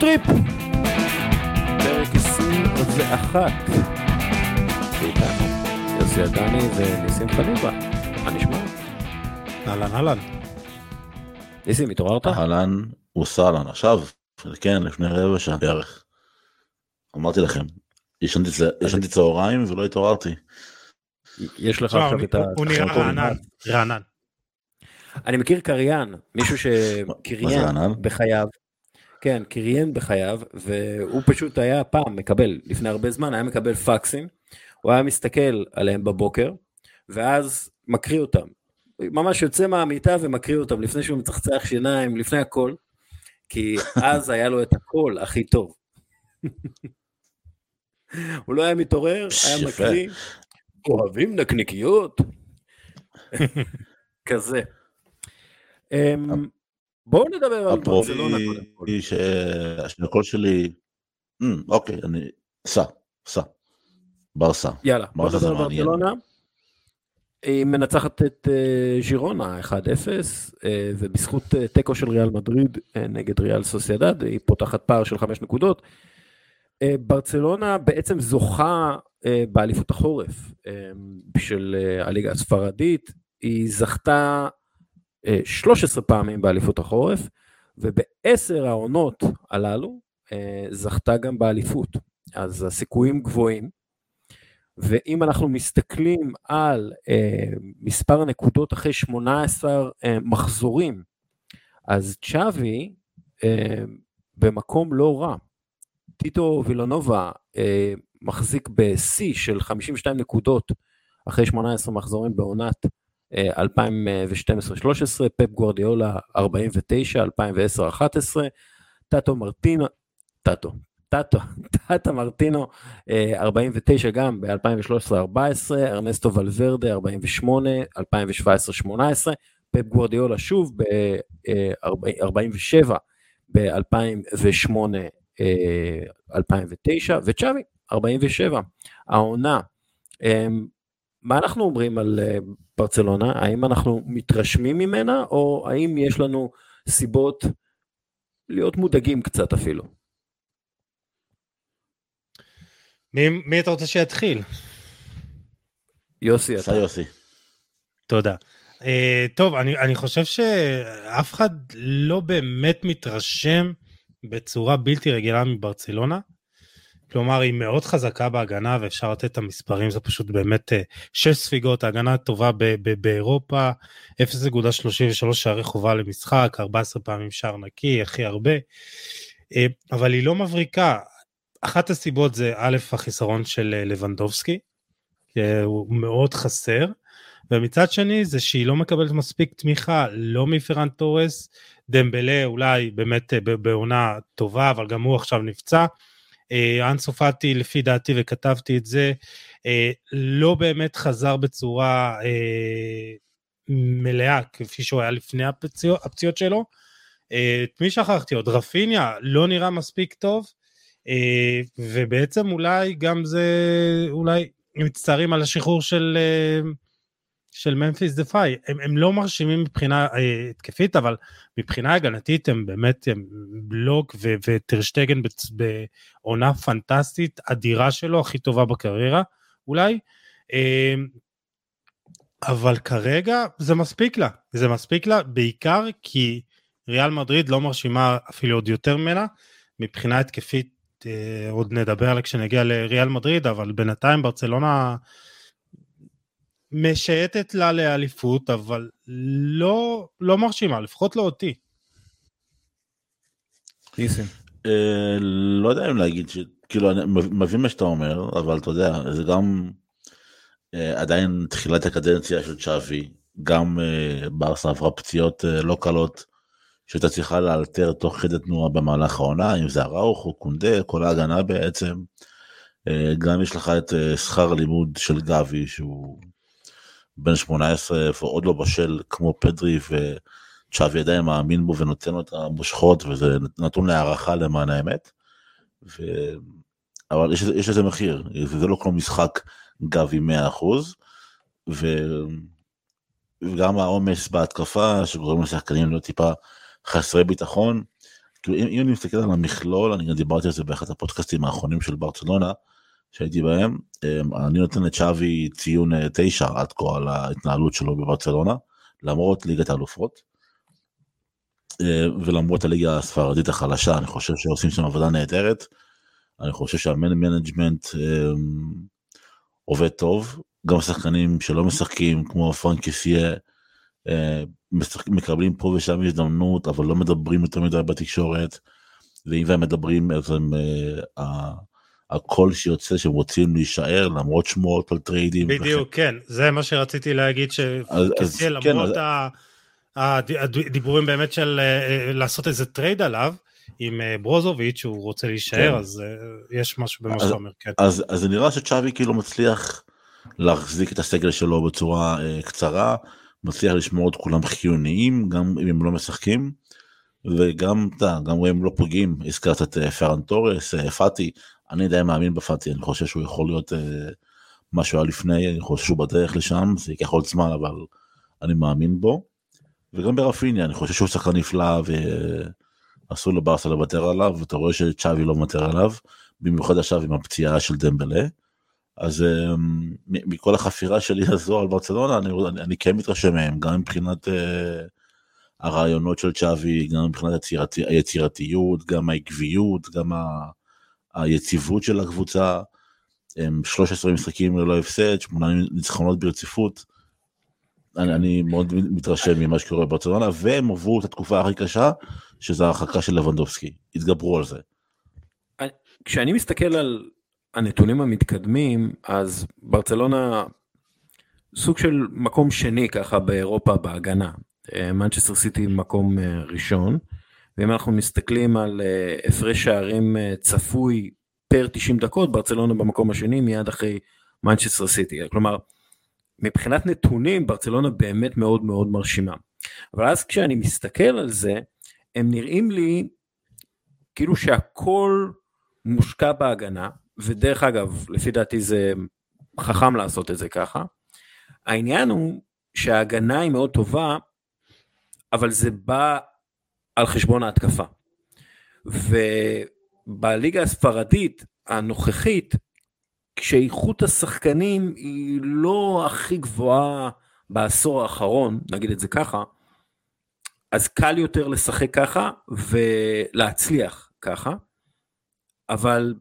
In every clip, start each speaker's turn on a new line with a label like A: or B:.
A: טריפ! פרק 21. ואיתנו יוסי עדני וניסים חליבה. מה נשמע?
B: אהלן אהלן.
A: ניסים, התעוררת?
C: אהלן וסהלן עכשיו כן לפני רבע שעה בערך. אמרתי לכם ישנתי צהריים ולא התעוררתי.
A: יש לך
B: תשמע,
A: עכשיו את ה...
B: הוא נראה רענן. רענן.
A: אני מכיר קריין, מישהו שקריין? בחייו. כן, קריין בחייו, והוא פשוט היה פעם מקבל, לפני הרבה זמן, היה מקבל פקסים, הוא היה מסתכל עליהם בבוקר, ואז מקריא אותם. ממש יוצא מהמיטה ומקריא אותם לפני שהוא מצחצח שיניים, לפני הכל, כי אז היה לו את הקול הכי טוב. הוא לא היה מתעורר, היה. מקריא, אוהבים נקניקיות. כזה. בואו נדבר על ברצלונה קודם כל.
C: שהקול שלי אמ, אוקיי אני סע סע ברסה
A: יאללה, בוא
C: ברסה
A: נדבר
C: זה
A: על. ברצלונה. היא מנצחת את אה, ז'ירונה 1-0, אה, ובזכות אה, תיקו של ריאל מדריד נגד ריאל סוסיידד, היא פותחת פער של 5 נקודות. ברצלונה בעצם זוכה באליפות החורף של הליגה הספרדית, היא זכתה 13 פעמים באליפות החורף, ובעשר העונות הללו אה, זכתה גם באליפות. אז הסיכויים גבוהים. ואם אנחנו מסתכלים על אה, מספר הנקודות אחרי 18 אה, מחזורים, אז צ'אבי אה, במקום לא רע. טיטו וילנובה אה, מחזיק בשיא של 52 נקודות אחרי 18 מחזורים בעונת אה, 2012-13, פפ גוורדיאולה 49, 2010-11, טאטו מרטינו, טאטו, טאטו, טאטה מרטינו אה, 49 גם ב-2013-14, ארנסטו ולוורדה 48, 2017-18, פפ גוורדיאולה שוב ב-47 ב-2008-2009 וצ'אבי 47. העונה, אה, מה אנחנו אומרים על אה, ברצלונה? האם אנחנו מתרשמים ממנה או האם יש לנו סיבות להיות מודאגים קצת אפילו?
B: מי מי אתה רוצה שיתחיל?
A: יוסי, אתה.
C: יוסי.
B: תודה. Uh, טוב, אני, אני חושב שאף אחד לא באמת מתרשם בצורה בלתי רגילה מברצלונה. כלומר, היא מאוד חזקה בהגנה ואפשר לתת את המספרים, זה פשוט באמת uh, שש ספיגות, ההגנה הטובה ב- ב- באירופה, 0.33 שערי חובה למשחק, 14 פעמים שער נקי, הכי הרבה. Uh, אבל היא לא מבריקה. אחת הסיבות זה א', החיסרון של אה, לבנדובסקי, הוא מאוד חסר. ומצד שני זה שהיא לא מקבלת מספיק תמיכה, לא מפרן תורס, דמבלה אולי באמת אה, בעונה טובה, אבל גם הוא עכשיו נפצע. אה, אנסו פאטי לפי דעתי וכתבתי את זה, אה, לא באמת חזר בצורה אה, מלאה כפי שהוא היה לפני הפציעות, שלו. את מי שכחתי עוד? רפיניה לא נראה מספיק טוב, ובעצם אולי גם זה, אולי מצטערים על השחרור של... של ממפיס דפאי, הם, הם לא מרשימים מבחינה אה, התקפית, אבל מבחינה הגנתית הם באמת הם בלוק ו- וטרשטגן בצ- בעונה פנטסטית, אדירה שלו, הכי טובה בקריירה אולי, אה, אבל כרגע זה מספיק לה, זה מספיק לה בעיקר כי ריאל מדריד לא מרשימה אפילו עוד יותר ממנה, מבחינה התקפית אה, עוד נדבר עליה כשנגיע לריאל מדריד, אבל בינתיים ברצלונה משייטת לה לאליפות, אבל לא, לא מרשימה, לפחות לא אותי.
A: ניסים.
C: אה, לא יודע אם להגיד שכאילו אני מבין מה שאתה אומר אבל אתה יודע זה גם אה, עדיין תחילת הקדנציה של צ'אבי גם אה, ברסה עברה פציעות אה, לא קלות שהייתה צריכה לאלתר תוך כדי תנועה במהלך העונה אם זה אראוכו קונדה כל ההגנה בעצם. אה, גם יש לך את אה, שכר הלימוד של גבי שהוא בן 18 ועוד לא בשל כמו פדרי וצ'אבי עדיין מאמין בו ונותן לו את המושכות וזה נתון להערכה למען האמת. ו... אבל יש, יש לזה מחיר זה לא כמו משחק גבי 100% ו... וגם העומס בהתקפה שגורם לשחקנים להיות טיפה חסרי ביטחון כאילו אם, אם אני מסתכל על המכלול, אני גם דיברתי על זה באחד הפודקאסטים האחרונים של ברצלונה, שהייתי בהם, אמ, אני נותן לצ'אבי ציון 9 אה, עד כה על ההתנהלות שלו בברצלונה, למרות ליגת האלופות. אה, ולמרות הליגה הספרדית החלשה, אני חושב שעושים שם עבודה נהדרת. אני חושב שה man management אמ, עובד טוב, גם שחקנים שלא משחקים כמו פרנק קסיה, אה, מקבלים פה ושם הזדמנות, אבל לא מדברים יותר מדי בתקשורת, ואם הם מדברים אז הם, אה, הקול שיוצא שהם רוצים להישאר למרות שמועות על טריידים.
B: בדיוק, וכן. כן, זה מה שרציתי להגיד, שכסיה כן, למרות כן, הדיבורים באמת של אה, לעשות איזה טרייד עליו, עם ברוזוביץ' שהוא רוצה להישאר, כן. אז יש משהו במה שאתה אומר, כן.
C: אז, אז זה נראה שצ'אבי כאילו מצליח להחזיק את הסגל שלו בצורה uh, קצרה, מצליח לשמור את כולם חיוניים, גם אם הם לא משחקים, וגם, אתה גם אם הם לא פוגעים, הזכרת את פרן תורס, פאטי, אני די מאמין בפאטי, אני חושב שהוא יכול להיות uh, מה שהוא היה לפני, אני חושב שהוא בדרך לשם, זה ייקח עוד זמן, אבל אני מאמין בו. וגם ברפיניה, אני חושב שהוא שחקן נפלא, ואסור לברסה לוותר עליו, ואתה רואה שצ'אבי לא מוותר עליו, במיוחד עכשיו עם הפציעה של דמבלה. אז אמ, מכל החפירה שלי הזו על ברצלונה אני, אני, אני כן מתרשם מהם גם מבחינת uh, הרעיונות של צ'אבי גם מבחינת היצירת, היצירתיות גם העקביות גם ה, היציבות של הקבוצה. הם 13 משחקים ללא הפסד 8 ניצחונות ברציפות. אני, אני מאוד מתרשם ממה שקורה בברצלונה והם עברו את התקופה הכי קשה שזה ההרחקה של לבנדובסקי התגברו על זה.
A: כשאני מסתכל על הנתונים המתקדמים, אז ברצלונה סוג של מקום שני ככה באירופה בהגנה. מנצ'סטר סיטי מקום אה, ראשון, ואם אנחנו מסתכלים על אה, הפרש שערים אה, צפוי פר 90 דקות, ברצלונה במקום השני מיד אחרי מנצ'סטר סיטי. כלומר, מבחינת נתונים ברצלונה באמת מאוד מאוד מרשימה. אבל אז כשאני מסתכל על זה, הם נראים לי כאילו שהכל מושקע בהגנה, ודרך אגב, לפי דעתי זה חכם לעשות את זה ככה. העניין הוא שההגנה היא מאוד טובה, אבל זה בא על חשבון ההתקפה. ובליגה הספרדית הנוכחית, כשאיכות השחקנים היא לא הכי גבוהה בעשור האחרון, נגיד את זה ככה, אז קל יותר לשחק ככה ולהצליח ככה, אבל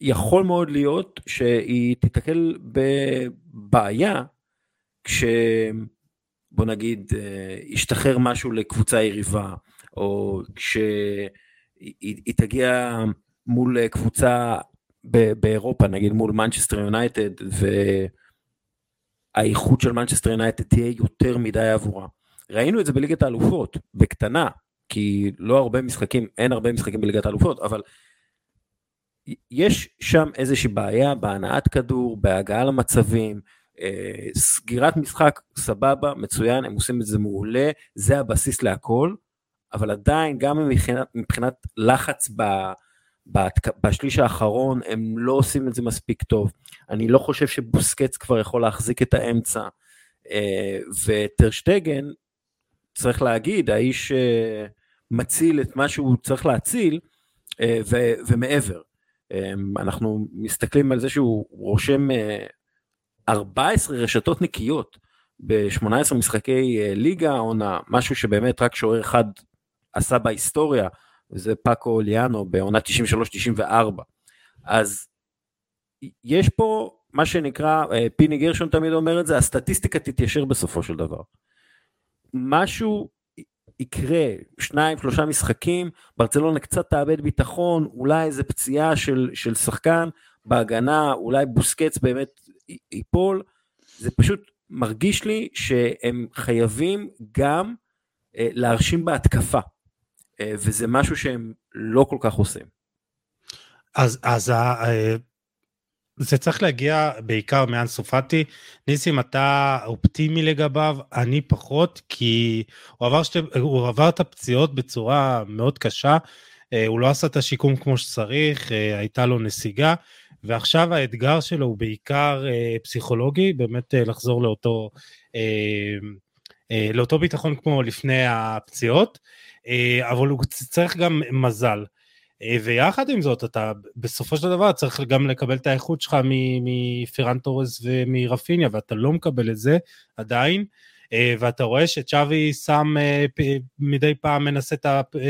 A: יכול מאוד להיות שהיא תיתקל בבעיה כש... בוא נגיד אה, ישתחרר משהו לקבוצה יריבה או כשהיא תגיע מול קבוצה באירופה נגיד מול מנצ'סטר יונייטד והאיכות של מנצ'סטר יונייטד תהיה יותר מדי עבורה. ראינו את זה בליגת האלופות בקטנה כי לא הרבה משחקים אין הרבה משחקים בליגת האלופות אבל יש שם איזושהי בעיה בהנעת כדור, בהגעה למצבים, אה, סגירת משחק סבבה, מצוין, הם עושים את זה מעולה, זה הבסיס להכל, אבל עדיין גם מבחינת, מבחינת לחץ ב, ב, בשליש האחרון הם לא עושים את זה מספיק טוב. אני לא חושב שבוסקץ כבר יכול להחזיק את האמצע, אה, וטרשטגן, צריך להגיד, האיש אה, מציל את מה שהוא צריך להציל, ו, ומעבר. אנחנו מסתכלים על זה שהוא רושם 14 אה, רשתות נקיות ב-18 משחקי אה, ליגה עונה, משהו שבאמת רק שוער אחד עשה בהיסטוריה, וזה פאקו ליאנו בעונה 93-94. אז יש פה מה שנקרא, אה, פיני גרשון תמיד אומר את זה, הסטטיסטיקה תתיישר בסופו של דבר. משהו יקרה שניים שלושה משחקים ברצלונה קצת תאבד ביטחון אולי איזה פציעה של, של שחקן בהגנה אולי בוסקץ באמת ייפול זה פשוט מרגיש לי שהם חייבים גם אה, להרשים בהתקפה אה, וזה משהו שהם לא כל כך עושים.
B: אז אז אה, זה צריך להגיע בעיקר מאנסו פאטי. ניסים, אתה אופטימי לגביו, אני פחות, כי הוא עבר, שתי, הוא עבר את הפציעות בצורה מאוד קשה, הוא לא עשה את השיקום כמו שצריך, הייתה לו נסיגה, ועכשיו האתגר שלו הוא בעיקר אה, פסיכולוגי, באמת לחזור לאותו אה, לאותו ביטחון כמו לפני הפציעות, אה, אבל הוא צריך גם מזל. אה, ויחד עם זאת, אתה בסופו של דבר צריך גם לקבל את האיכות שלך מפירן ומרפיניה, ואתה לא מקבל את זה עדיין. ואתה רואה שצ'אבי שם מדי פעם מנסה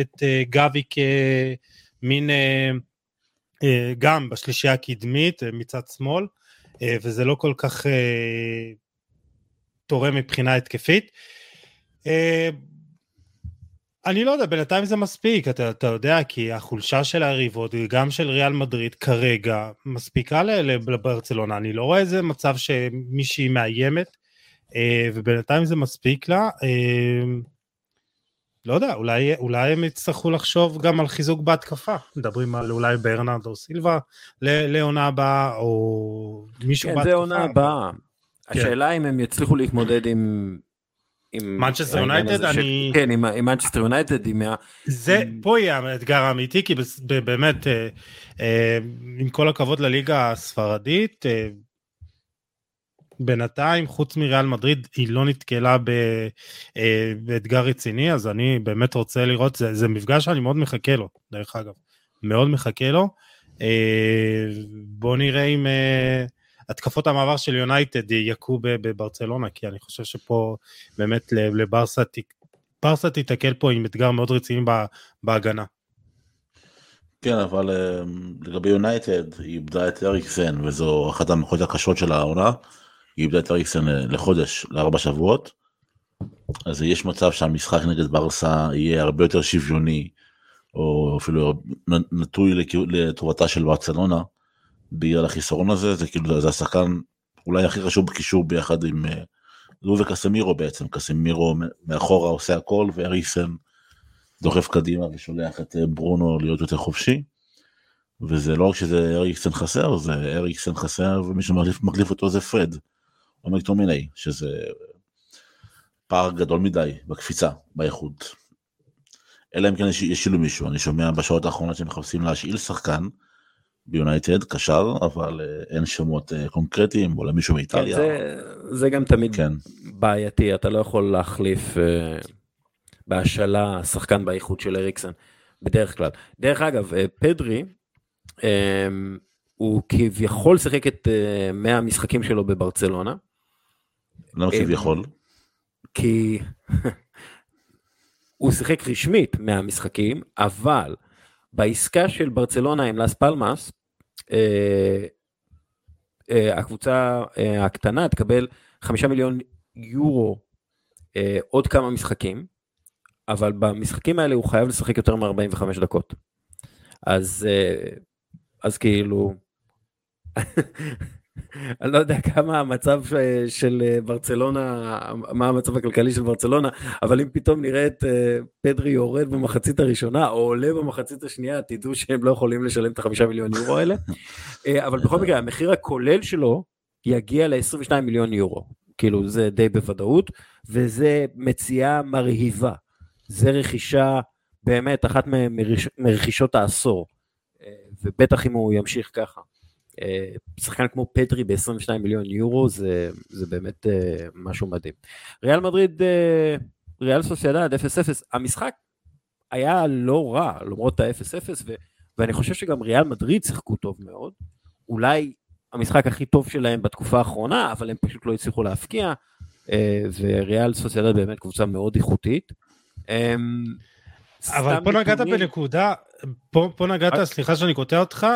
B: את גבי כמין גם בשלישייה הקדמית מצד שמאל, וזה לא כל כך תורם מבחינה התקפית. אה, אני לא יודע, בינתיים זה מספיק, אתה, אתה יודע, כי החולשה של היריבות, גם של ריאל מדריד כרגע, מספיקה לברצלונה, אני לא רואה איזה מצב שמישהי מאיימת, אה, ובינתיים זה מספיק לה. לא יודע, אולי, אולי הם יצטרכו לחשוב גם על חיזוק בהתקפה. מדברים על אולי ברנרדו סילבה לעונה הבאה, או מישהו
A: כן,
B: בהתקפה.
A: כן, זה עונה הבאה. כן. השאלה אם הם יצליחו להתמודד עם...
B: מנצ'סטר יונייטד אני
A: כן עם מנצ'סטר יונייטד עם
B: זה פה יהיה האתגר האמיתי כי באמת אה, אה, עם כל הכבוד לליגה הספרדית אה, בינתיים חוץ מריאל מדריד היא לא נתקלה באתגר רציני אז אני באמת רוצה לראות זה, זה מפגש שאני מאוד מחכה לו דרך אגב מאוד מחכה לו בוא נראה אם התקפות המעבר של יונייטד יכו בברצלונה, כי אני חושב שפה באמת לברסה, ברסה תיתקל פה עם אתגר מאוד רציני בהגנה.
C: כן, אבל אמ, לגבי יונייטד, היא איבדה את אריקסן, וזו אחת המחוזות הקשות של העונה. היא איבדה את אריקסן לחודש, לארבע שבועות. אז יש מצב שהמשחק נגד ברסה יהיה הרבה יותר שוויוני, או אפילו נטוי לטובתה של ברצלונה. בגלל החיסרון הזה, זה כאילו, זה השחקן אולי הכי חשוב בקישור ביחד עם לו אה, וקסמירו בעצם, קסמירו מאחורה עושה הכל ואריסן דוחף קדימה ושולח את אה, ברונו להיות יותר חופשי. וזה לא רק שזה אריקסן חסר, זה אריקסן חסר ומי שמחליף אותו זה פרד, או מקטומיני, שזה פער גדול מדי בקפיצה, באיכות. אלא אם כן יש שילוב מישהו, אני שומע בשעות האחרונות שמחפשים להשאיל שחקן, ביונייטד קשר אבל אה, אין שמות אה, קונקרטיים או למישהו מאיטליה.
A: כן, זה, זה גם תמיד כן. בעייתי אתה לא יכול להחליף uh, בהשאלה שחקן באיכות של אריקסן בדרך כלל. דרך אגב פדרי um, הוא כביכול שיחק את uh, 100 המשחקים שלו בברצלונה.
C: למה כביכול?
A: כי הוא שיחק רשמית 100 משחקים אבל בעסקה של ברצלונה עם לס פלמאס, אה, אה, הקבוצה אה, הקטנה תקבל חמישה מיליון יורו עוד כמה משחקים, אבל במשחקים האלה הוא חייב לשחק יותר מ-45 דקות. אז, אז כאילו, אני לא יודע כמה המצב של אה, ברצלונה, מה המצב הכלכלי של ברצלונה, אבל אם פתאום נראה את אה, פדרי יורד במחצית הראשונה או עולה במחצית השנייה, תדעו שהם לא יכולים לשלם את החמישה מיליון יורו האלה. אה, אבל בכל מקרה, המחיר הכולל שלו יגיע ל-22 מיליון יורו. כאילו זה די בוודאות, וזה מציאה מרהיבה. זה רכישה באמת אחת מרכישות העשור, ובטח אם הוא ימשיך ככה. אה, שחקן כמו פדרי ב-22 מיליון יורו זה, זה באמת uh, משהו מדהים. ריאל מדריד, uh, ריאל סוסיידד 0-0, המשחק היה לא רע למרות ה-0-0 ו- ואני חושב שגם ריאל מדריד שיחקו טוב מאוד. אולי המשחק הכי טוב שלהם בתקופה האחרונה, אבל הם פשוט לא הצליחו להפקיע, וריאל סוסיידד באמת קבוצה מאוד איכותית. Um,
B: אבל פה נגעת בנקודה, פה, פה נגעת. סליחה שאני קוטע אותך,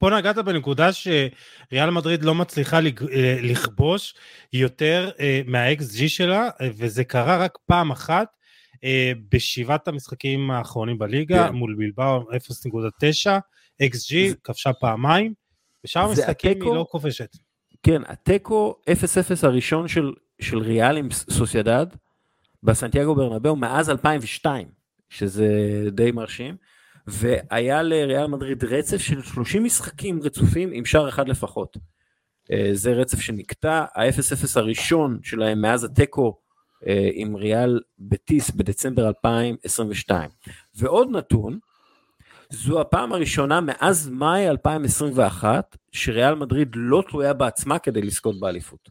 B: פה נגעת בנקודה שריאל מדריד לא מצליחה אה, לכבוש יותר אה, מה-XG שלה, וזה קרה רק פעם אחת אה, בשבעת המשחקים האחרונים בליגה, כן. מול בלבאו 0.9, XG כבשה פעמיים, בשאר המשחקים היא לא כובשת.
A: כן, התיקו 0-0 הראשון של, של ריאל עם סוסיידד בסנטיאגו ברנבאו מאז 2002, שזה די מרשים. והיה לריאל מדריד רצף של 30 משחקים רצופים עם שער אחד לפחות. אה, זה רצף שנקטע, ה-0-0 הראשון שלהם מאז התיקו אה, עם ריאל בטיס בדצמבר 2022. ועוד נתון, זו הפעם הראשונה מאז מאי 2021 שריאל מדריד לא תלויה בעצמה כדי לזכות באליפות.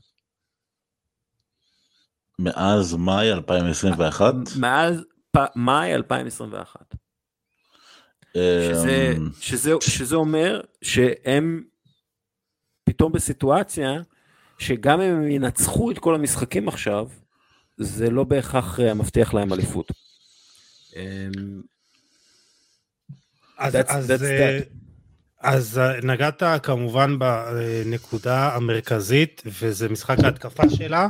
C: מאז מאי 2021?
A: מאז מאי 2021. שזה,
C: אמ,
A: שזה, שזה אומר שהם פתאום בסיטואציה שגם אם הם ינצחו את כל המשחקים עכשיו, זה לא בהכרח אה, מבטיח להם אליפות. אמ,
B: אז,
A: That's-
B: אז,
A: that's
B: אה,
A: that.
B: אז אה, נגעת כמובן בנקודה המרכזית וזה משחק ההתקפה שלה.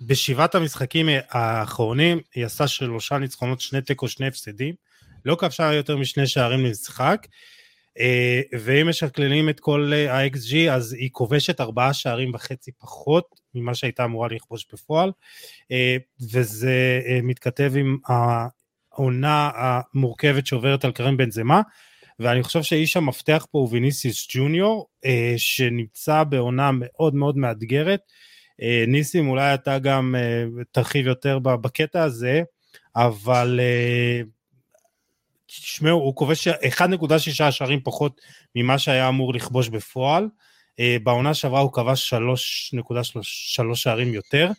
B: בשבעת המשחקים האחרונים היא עשה שלושה ניצחונות, שני תיקו, שני הפסדים. לא כבשה יותר משני שערים למשחק. אה, ואם משקללים את כל אה, ה-XG אז היא כובשת ארבעה שערים וחצי פחות ממה שהייתה אמורה לכבוש בפועל. אה, וזה מתכתב עם העונה המורכבת שעוברת על קרם בנזמה. ואני חושב שאיש המפתח פה הוא ויניסיוס ג'וניור, שנמצא בעונה מאוד מאוד מאתגרת. ניסים, אולי אתה גם תרחיב יותר בקטע הזה, אבל תשמעו, הוא כובש 1.6 שערים פחות ממה שהיה אמור לכבוש בפועל. אה, בעונה שעברה הוא כבש 3.3 שערים יותר.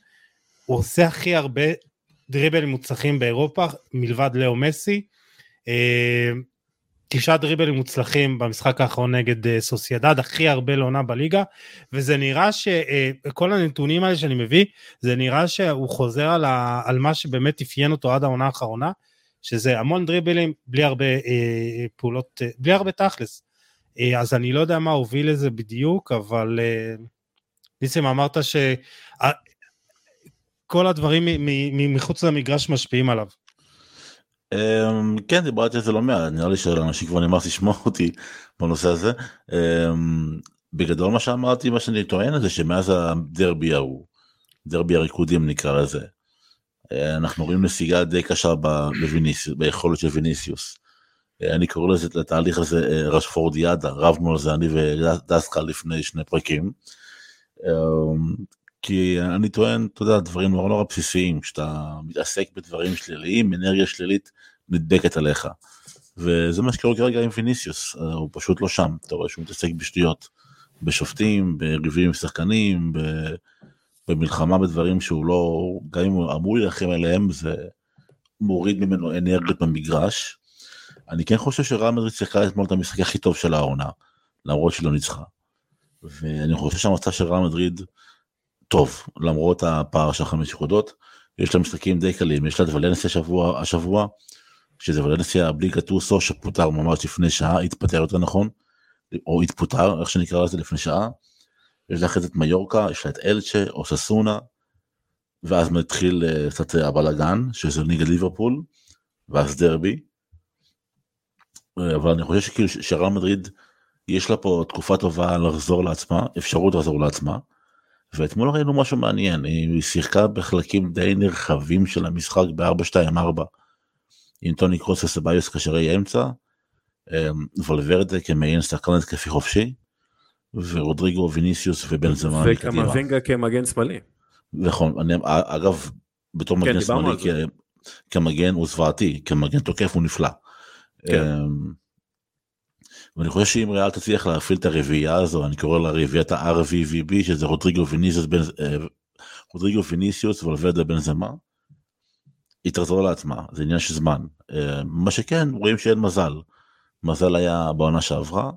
B: הוא עושה הכי הרבה דריבלים מוצלחים באירופה, מלבד לאו מסי. אה, תשעה דריבלים מוצלחים במשחק האחרון נגד אה, סוסיידד, הכי הרבה לעונה בליגה, וזה נראה שכל הנתונים האלה שאני מביא, זה נראה שהוא חוזר על, ה, על מה שבאמת אפיין אותו עד העונה האחרונה, שזה המון דריבלים בלי הרבה אה, פעולות, אה, בלי הרבה תכלס. אה, אז אני לא יודע מה הוביל לזה בדיוק, אבל אה, ניסים אמרת שכל הדברים מ- מ- מחוץ למגרש משפיעים עליו.
C: אמ, כן דיברתי על זה לא מעט נראה לי שלאנשים כבר נמאס לשמוע אותי בנושא הזה. אמ, בגדול מה שאמרתי מה שאני טוען זה שמאז הדרבי ההוא דרבי הריקודים נקרא לזה. אה, אנחנו רואים נסיגה די קשה בוויניסיוס ביכולת של ויניסיוס. אה, אני קורא לזה לתהליך הזה אה, רשפורדיאדה רבנו על זה אני ודסקה לפני שני פרקים. אמ, כי אני טוען, אתה יודע, דברים נורא נורא בסיסיים, כשאתה מתעסק בדברים שליליים, אנרגיה שלילית נדבקת עליך. וזה מה שקורה כרגע עם ויניסיוס, הוא פשוט לא שם, אתה רואה שהוא מתעסק בשטויות, בשופטים, בריבים עם שחקנים, ב- במלחמה בדברים שהוא לא, גם אם הוא אמור להילחם עליהם, זה מוריד ממנו אנרגיות במגרש. אני כן חושב שרעל מדריד שיחקה אתמול את המשחק הכי טוב של העונה, למרות שלא ניצחה. ואני חושב שהמצב של רעל מדריד טוב, למרות הפער של חמש נקודות, יש לה משחקים די קלים, יש לה את ולנסיה השבוע, השבוע, שזה ולנסיה בלי גטוסו שפוטר ממש לפני שעה, התפטר יותר נכון, או התפוטר, איך שנקרא לזה לפני שעה. יש לה אחרי זה את מיורקה, יש לה את אלצ'ה, או ססונה, ואז מתחיל אה, קצת הבלאגן, שזה נגד ליברפול, ואז דרבי. אה, אבל אני חושב שכאילו ש- שרעל מדריד, יש לה פה תקופה טובה לחזור לעצמה, אפשרות לחזור לעצמה. ואתמול ראינו משהו מעניין, היא שיחקה בחלקים די נרחבים של המשחק ב-4-2-4 עם טוני קרוס וסביוס קשרי אמצע, אמ, ולוורדה כמעין שחקן התקפי חופשי, ורודריגו ויניסיוס ובן זמן
A: וקמבינגה כמגן שמאלי.
C: נכון, אני, אגב, בתור
A: כן,
C: מגן שמאלי, כ- כמגן הוא זוועתי, כמגן תוקף הוא נפלא.
A: כן.
C: אמ, ואני חושב שאם ריאל תצליח להפעיל את הרביעייה הזו, אני קורא לה רביעיית ה-RVVB, שזה רודריגו ויניסיוס, בן, אה, רודריגו ויניסיוס ולוורדה בן זמה, היא תחזור לעצמה, זה עניין של זמן. אה, מה שכן, רואים שאין מזל. מזל היה בעונה שעברה,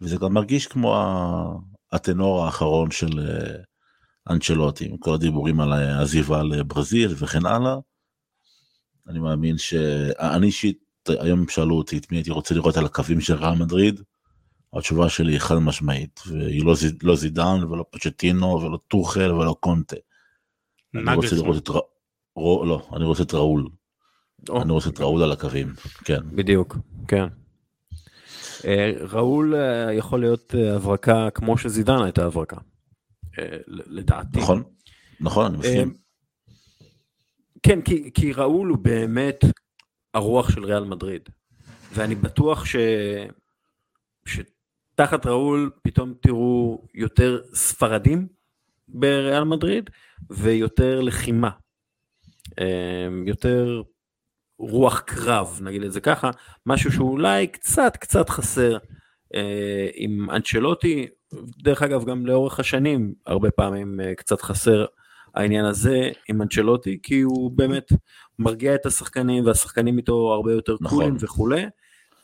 C: וזה גם מרגיש כמו הטנור האחרון של אה, אנצ'לוטי, עם כל הדיבורים על העזיבה לברזיל וכן הלאה. אני מאמין שאני אישית, היום שאלו אותי את מי הייתי רוצה לראות על הקווים של רעל מדריד, התשובה שלי היא חד משמעית, והיא לא, זיד, לא זידן ולא פצ'טינו ולא טוחל ולא קונטה. אני רוצה. לראות את, ר... רו... לא, אני רוצה את ראול,
A: או,
C: אני רוצה את ראול על הקווים, כן.
A: בדיוק, כן. אה, ראול אה, יכול להיות אה, הברקה כמו שזידן הייתה הברקה. לדעתי.
C: נכון, נכון, אני מסכים.
A: כן, כי, כי ראול הוא באמת הרוח של ריאל מדריד. ואני בטוח ש... שתחת ראול פתאום תראו יותר ספרדים בריאל מדריד ויותר לחימה. יותר רוח קרב, נגיד את זה ככה, משהו שאולי קצת קצת חסר אה, עם אנצ'לוטי, דרך אגב גם לאורך השנים הרבה פעמים אה, קצת חסר העניין הזה עם אנצ'לוטי, כי הוא באמת מרגיע את השחקנים והשחקנים איתו הרבה יותר
C: נכון.
A: קולים וכולי.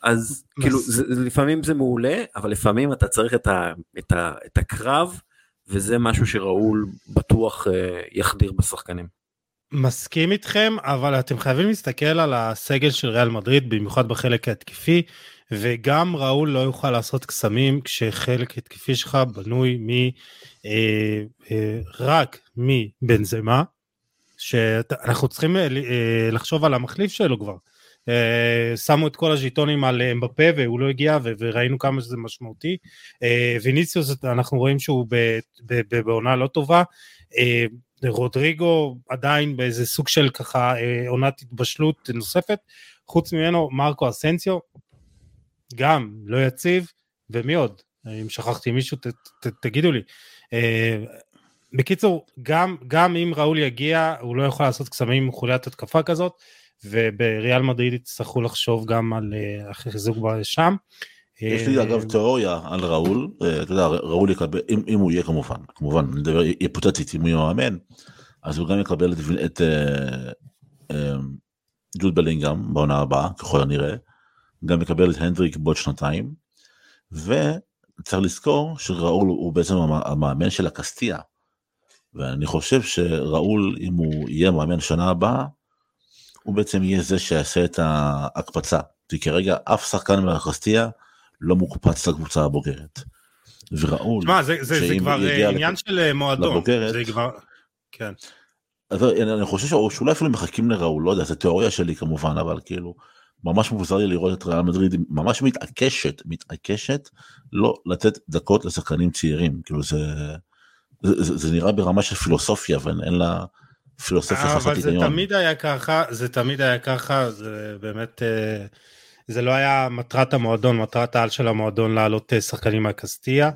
A: אז כאילו זה, לפעמים זה מעולה, אבל לפעמים אתה צריך את, ה, את, ה, את הקרב, וזה משהו שראול בטוח אה, יחדיר בשחקנים.
B: מסכים איתכם, אבל אתם חייבים להסתכל על הסגל של ריאל מדריד, במיוחד בחלק ההתקפי, וגם ראול לא יוכל לעשות קסמים כשחלק התקפי שלך בנוי מ... אה, אה, רק מבנזמה, שאנחנו צריכים אה, אה, לחשוב על המחליף שלו כבר. אה, שמו את כל הז'יטונים על אמבפה והוא לא הגיע ו- וראינו כמה שזה משמעותי. אה, ויניסיוס אנחנו רואים שהוא בעונה לא טובה. אה, רודריגו עדיין באיזה סוג של ככה אה, עונת התבשלות נוספת. חוץ ממנו מרקו אסנסיו גם לא יציב ומי עוד? אם שכחתי מישהו ת, ת, תגידו לי. אה, בקיצור גם גם אם ראול יגיע הוא לא יכול לעשות קסמים עם חוליית התקפה כזאת ובריאל מדריד יצטרכו לחשוב גם על אה, החיזוק שם.
C: יש לי
B: אה,
C: אגב תיאוריה על ראול, אה, אתה יודע, ראול יקבל, אם, אם הוא יהיה כמובן, כמובן, אני מדבר היפותטית, אם הוא יהיה מאמן, אז הוא גם יקבל את, את אה, אה, ג'וד בלינגהם בעונה הבאה, ככל הנראה, גם יקבל את הנדריק בעוד שנתיים, וצריך לזכור שראול הוא בעצם המאמן של הקסטיה, ואני חושב שראול, אם הוא יהיה מאמן שנה הבאה, הוא בעצם יהיה זה שיעשה את ההקפצה, כי כרגע אף שחקן מהקסטיה לא מוקפץ לקבוצה הבוגרת. וראול,
B: תשמע, זה, זה, זה כבר אה, עניין
C: לק-
B: של אה, מועדון.
C: לבוגרת.
B: זה כבר... כן.
C: אז אני אני חושב שאולי אפילו מחכים לראול, לא יודע, זו תיאוריה שלי כמובן, אבל כאילו, ממש מוזר לי לראות את ריאל מדריד ממש מתעקשת, מתעקשת לא לתת דקות לשחקנים צעירים, כאילו זה, זה, זה, זה נראה ברמה של פילוסופיה, ואין לה פילוסופיה
B: אבל
C: חסרת
B: זה
C: היגיון.
B: תמיד היה ככה, זה תמיד היה ככה, זה באמת, אה, זה לא היה מטרת המועדון, מטרת העל של המועדון להעלות אה, שחקנים מהקסטיה.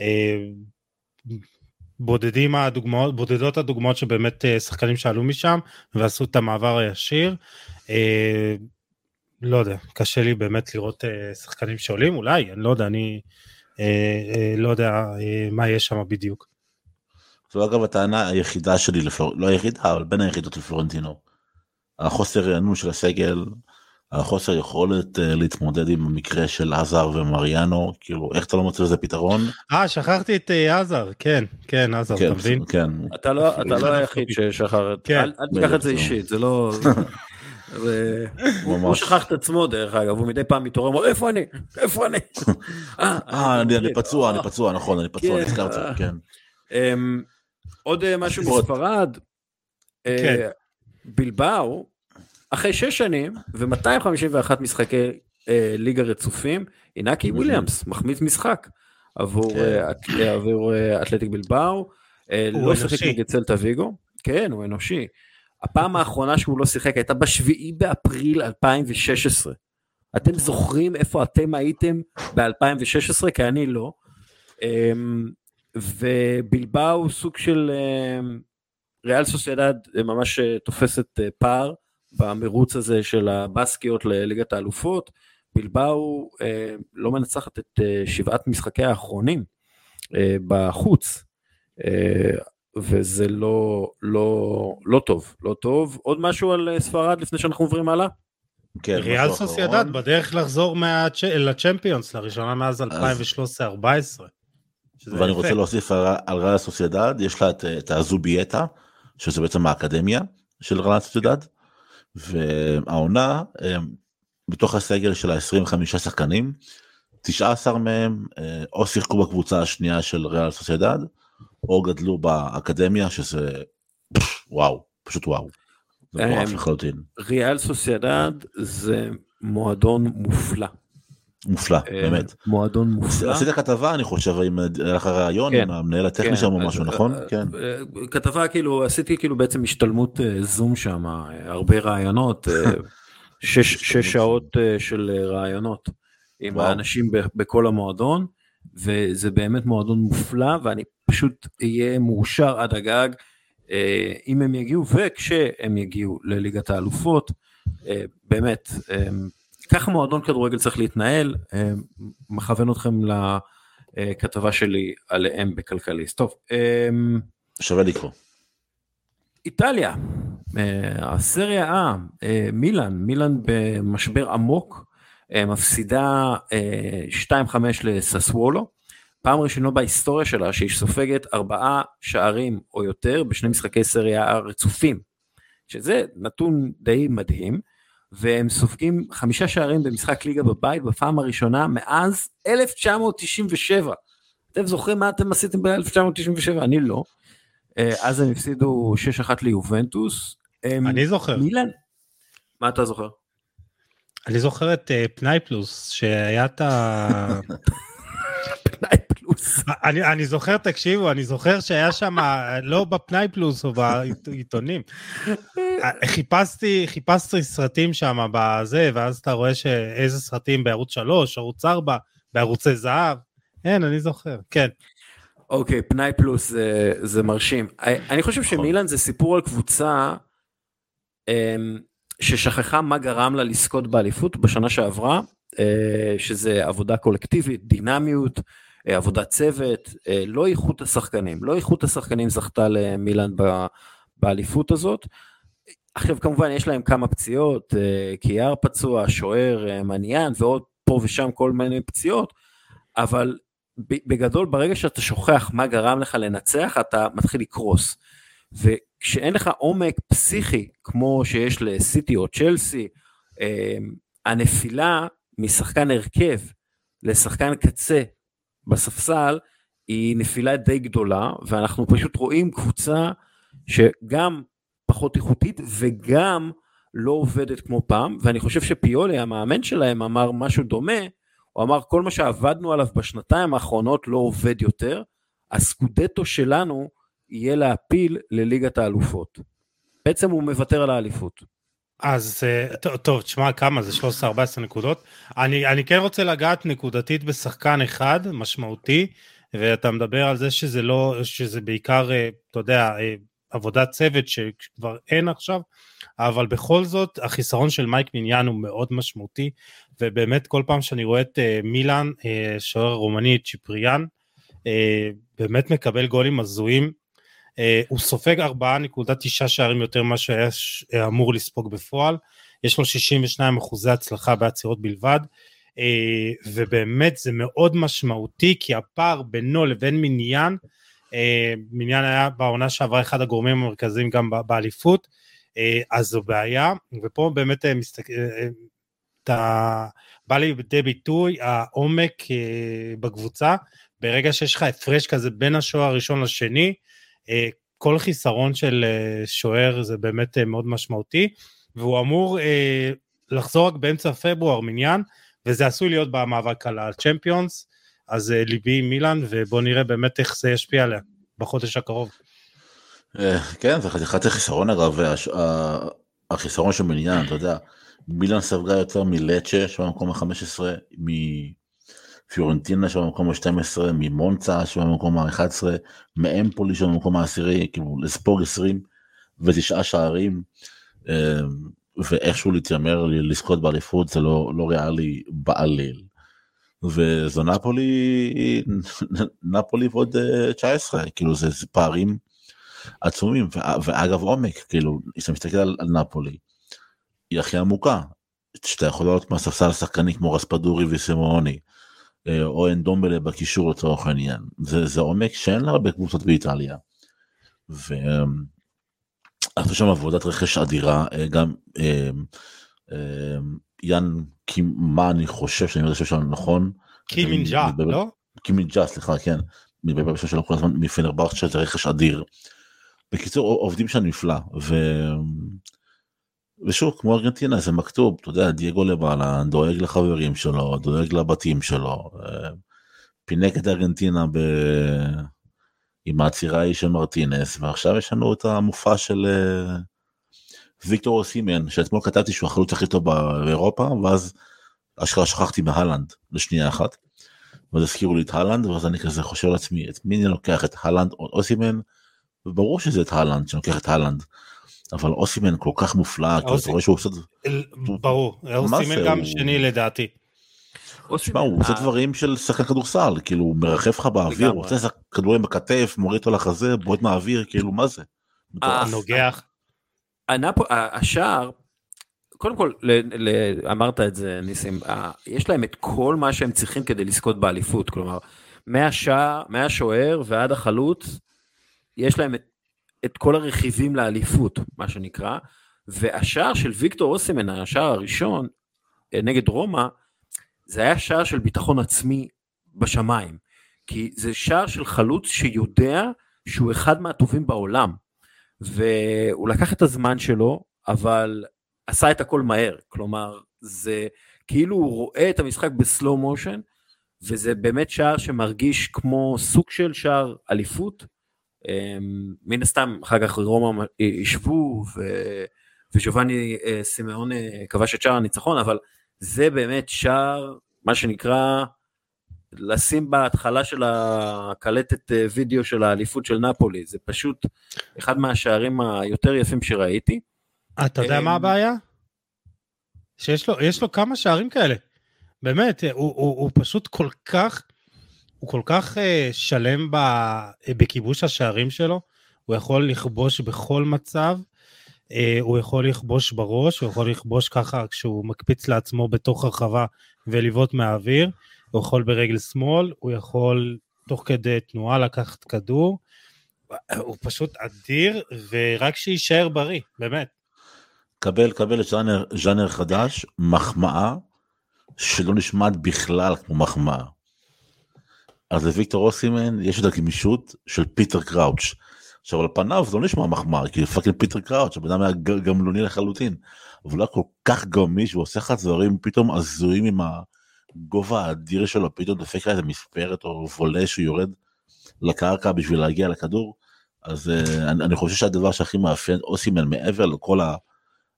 B: אה, בודדים הדוגמאות, בודדות הדוגמאות שבאמת אה, שחקנים שעלו משם ועשו את המעבר הישיר. לא יודע, קשה לי באמת לראות שחקנים שעולים, אולי, אני לא יודע, אני לא יודע מה יש שם בדיוק.
C: זו אגב הטענה היחידה שלי, לפלור... לא היחידה, אבל בין היחידות לפלורנטינו. החוסר רענון של הסגל, החוסר יכולת uh, להתמודד עם המקרה של עזר ומריאנו, כאילו איך אתה לא מוצא לזה פתרון?
B: אה, שכחתי את אה, עזר, כן, כן, עזר,
C: כן,
B: אתה מבין?
C: כן.
A: אתה לא, לא היחיד ששכח, את-
B: כן.
A: אל תיקח את זה. אישית, זה לא... הוא. שכח את עצמו דרך אגב, הוא מדי פעם מתעורר, אומר, איפה אני? איפה אני?
C: אה, אני אני פצוע, אני פצוע, נכון, אני פצוע,
A: כן.
C: נזכרתי, כן.
A: אמ, עוד אה, משהו. מספרד, אה,
B: כן.
A: בלבאו, אחרי שש שנים ו-251 משחקי אה, ליגה רצופים, אינקי וויליאמס מחמיץ משחק עבור
C: כן.
A: אה, אה, עבור אה, אתלטיק בלבאו, אה, לא שיחק
B: אנושי.
A: נגד סלטה ויגו, כן הוא אנושי, הפעם האחרונה שהוא לא שיחק הייתה בשביעי באפריל 2016. אתם זוכרים איפה אתם הייתם ב-2016? כי אני לא. אמ, ובלבאו סוג של אמ, ריאל סוסיידד אה, ממש אה, תופסת אה, פער במרוץ הזה של הבסקיות לליגת האלופות. בלבאו אה, לא מנצחת את אה, שבעת משחקי האחרונים אה, בחוץ. אה, וזה לא לא לא טוב לא טוב עוד משהו על אה, ספרד לפני שאנחנו עוברים הלאה
C: כן,
B: ריאל סוסיידד. בדרך לחזור מהצ'- לצ'מפיונס לראשונה מאז 2013-2014. שזה
C: ואני
B: יפה.
C: רוצה להוסיף על על ריאל סוסיידד, יש לה את- את הזוביאטה, שזה בעצם האקדמיה של ריאל סוסיידד, והעונה, אה, בתוך הסגל של ה-25 שחקנים, 19 מהם אה, או שיחקו בקבוצה השנייה של ריאל סוסיידד, או גדלו באקדמיה, שזה וואו, פשוט וואו. זה מטורף
A: אה,
C: לחלוטין,
A: ריאל סוסיידד זה מועדון מופלא
C: מופלא,
A: אה,
C: באמת.
A: מועדון מופלא
C: עשית כתבה אני חושב עם ראיון
A: כן.
C: עם המנהל הטכני
A: כן,
C: שם או משהו נכון?
A: אה,
C: כן.
A: אה, כתבה כאילו עשיתי כאילו בעצם השתלמות זום שם הרבה רעיונות שש, שעות של רעיונות עם. האנשים בכל המועדון וזה באמת מועדון מופלא ואני פשוט אהיה מאושר עד הגג אם הם יגיעו וכשהם יגיעו לליגת האלופות באמת ככה מועדון כדורגל צריך להתנהל. אה, מכוון אתכם לכתבה שלי עליהם בכלכליסט. טוב אה,
C: שווה לקרוא.
A: איטליה, הסריה A, מילאן, מילאן במשבר עמוק, מפסידה 2-5 לססוולו, פעם ראשונה בהיסטוריה שלה שהיא סופגת ארבעה שערים או יותר בשני משחקי סריה רצופים, שזה נתון די מדהים, והם סופגים חמישה שערים במשחק ליגה בבית בפעם הראשונה מאז 1997. אתם זוכרים מה אתם עשיתם ב-1997? אני לא. אה, אז הם הפסידו 6-1 ליובנטוס.
B: אני זוכר.
A: מילן? מה אתה זוכר?
B: אני זוכר את uh, פנאי פלוס שהיה את ה... אני, אני זוכר, תקשיבו, אני זוכר שהיה שם, לא בפנאי פלוס או בעיתונים. חיפשתי, חיפשתי סרטים שם בזה, ואז אתה רואה שאיזה סרטים בערוץ 3, ערוץ 4, בערוצי זהב. אין, אני זוכר, כן.
A: אוקיי, פנאי פלוס זה, זה מרשים. אני חושב נכון. שמילן זה סיפור על קבוצה אמ, ששכחה מה גרם לה לזכות באליפות בשנה שעברה, אה, שזה עבודה קולקטיבית, דינמיות, עבודת צוות, אה, לא איכות השחקנים, לא איכות השחקנים זכתה למילן באליפות הזאת. עכשיו כמובן יש להם כמה פציעות, קיאר פצוע, שוער מניאן ועוד פה ושם כל מיני פציעות, אבל בגדול ברגע שאתה שוכח מה גרם לך לנצח אתה מתחיל לקרוס. וכשאין לך עומק פסיכי כמו שיש לסיטי או צ'לסי, הנפילה משחקן הרכב לשחקן קצה בספסל היא נפילה די גדולה ואנחנו פשוט רואים קבוצה שגם פחות איכותית וגם לא עובדת כמו פעם ואני חושב שפיולי המאמן שלהם אמר משהו דומה הוא אמר כל מה שעבדנו עליו בשנתיים האחרונות לא עובד יותר הסקודטו שלנו יהיה להפיל לליגת האלופות. בעצם הוא מוותר על האליפות
B: אז אה, טוב, תשמע כמה זה 13-14 נקודות. אני, אני כן רוצה לגעת נקודתית בשחקן אחד משמעותי, ואתה מדבר על זה שזה לא, שזה בעיקר, אה, אתה יודע, אה, עבודת צוות שכבר אין עכשיו, אבל בכל זאת החיסרון של מייק מיניאן הוא מאוד משמעותי, ובאמת כל פעם שאני רואה את מילאן, שוער רומני צ'יפריאן, באמת מקבל גולים הזויים, הוא סופג 4.9 שערים יותר ממה שהיה אמור לספוג בפועל, יש לו 62 אחוזי הצלחה בעצירות בלבד, אה, ובאמת זה מאוד משמעותי כי הפער בינו לבין מניין, אה, מניין היה בעונה שעברה אחד הגורמים המרכזיים גם באליפות, אז זו בעיה, ופה באמת מסתכל, אתה בא לידי ביטוי העומק בקבוצה, ברגע שיש לך הפרש כזה בין השוער הראשון לשני, אה, כל חיסרון של אה, שוער זה באמת אה, מאוד משמעותי, והוא אמור לחזור רק באמצע פברואר מניין, וזה עשוי להיות במאבק על הצ'מפיונס, אז ליבי עם מילאן, ובוא נראה באמת איך זה ישפיע עליה בחודש הקרוב.
C: כן, זה חתיכת החיסרון אגב, החיסרון של מניין, אתה יודע, מילאן ספגה יותר מלצ'ה, שבמקום ה-15, פיורנטינה שם במקום ה-12, ממונצה שם במקום ה-11, מאמפולי שם במקום העשירי, כאילו לספוג 20 ותשעה שערים, אמ, ואיכשהו להתיימר לזכות באליפות זה לא, לא ריאלי בעליל. וזו נפולי, נפולי ועוד 19, אה, כאילו זה, זה פערים עצומים, ואגב עומק, כאילו, כשאתה מסתכל על, על נפולי, היא הכי עמוקה, שאתה יכול לראות מהספסל השחקנים כמו רספדורי וסימוני, אה, או אין דומבלה בקישור לצורך העניין. זה, זה עומק שאין לה הרבה קבוצות באיטליה. ועשו שם עבודת רכש אדירה, אה, גם אה, יאן, מה אני חושב שאני חושב שם נכון.
B: קימינג'ה, לא?
C: קימינג'ה, סליחה, כן. מדבר בשביל שלנו כל הזמן מפנרבכצ'ה זה רכש אדיר. בקיצור עובדים שם נפלא. ושוב כמו ארגנטינה זה מכתוב אתה יודע דייגו לבעלה דואג לחברים שלו דואג לבתים שלו אה, פינק את ארגנטינה ב... עם העצירה ההיא של מרטינס ועכשיו יש לנו את המופע של אה, ויקטור סימן שאתמול כתבתי שהוא החלוץ הכי טוב באירופה ואז אשכרה שכחתי מהלנד לשנייה אחת. ואז הזכירו לי את הלנד ואז אני כזה חושב לעצמי את מי אני לוקח את הלנד או אוסימן וברור שזה את הלנד שאני לוקח את הלנד. אבל אוסימן כל כך מופלא, כי אתה רואה שהוא עושה...
B: ברור, אוסימן גם שני לדעתי.
C: תשמע, הוא עושה דברים של שחקן כדורסל, כאילו הוא מרחף לך באוויר, הוא עושה כדורים בכתף, מוריד אותו לחזה, בועט מהאוויר, כאילו מה זה?
B: נוגח.
A: השער, קודם כל, אמרת את זה ניסים, יש להם את כל מה שהם צריכים כדי לזכות באליפות, כלומר, מהשער, מהשוער ועד החלוץ, יש להם את, את כל הרכיבים לאליפות, מה שנקרא, והשער של ויקטור אוסימן, השער הראשון אה, נגד רומא, זה היה שער של ביטחון עצמי בשמיים. כי זה שער של חלוץ שיודע שהוא אחד מהטובים בעולם. והוא לקח את הזמן שלו, אבל עשה את הכל מהר. כלומר, זה כאילו הוא רואה את המשחק בסלואו מושן, וזה באמת שער שמרגיש כמו סוג של שער אליפות. אמ, מן הסתם, אחר כך רומא ישבו, ו... וז'ובאני אה, סימאון כבש את שער הניצחון, אבל זה באמת שער, מה שנקרא, לשים בהתחלה של הקלטת אה, וידאו של האליפות של נפולי, זה פשוט אחד מהשערים היותר יפים שראיתי.
B: אתה יודע מה אמ, הבעיה? שיש לו, יש לו כמה שערים כאלה. באמת, הוא, הוא, הוא פשוט כל כך, הוא כל כך uh, שלם ב, בכיבוש השערים שלו, הוא יכול לכבוש בכל מצב, uh, הוא יכול לכבוש בראש, הוא יכול לכבוש ככה כשהוא מקפיץ לעצמו בתוך הרחבה ולבעוט מהאוויר, הוא יכול ברגל שמאל, הוא יכול תוך כדי תנועה לקחת כדור, הוא פשוט אדיר, ורק שיישאר בריא, באמת.
C: קבל, קבל ז'אנר חדש, מחמאה, שלא נשמעת בכלל כמו מחמאה. אז לוויקטור אוסימן יש את הגמישות של פיטר קראוץ'. עכשיו על פניו זה לא נשמע מחמאה, כי fucking פיטר קראוץ', הבן אדם היה גמלוני לחלוטין, אבל הוא היה כל כך גמיש, הוא עושה לך דברים פתאום הזויים עם. הגובה האדיר שלו פתאום דופק לה איזה מספרת או וולה שהוא יורד לקרקע בשביל להגיע לכדור. אז uh, אני, אני חושב שהדבר שהכי מאפיין אוסימן מעבר לכל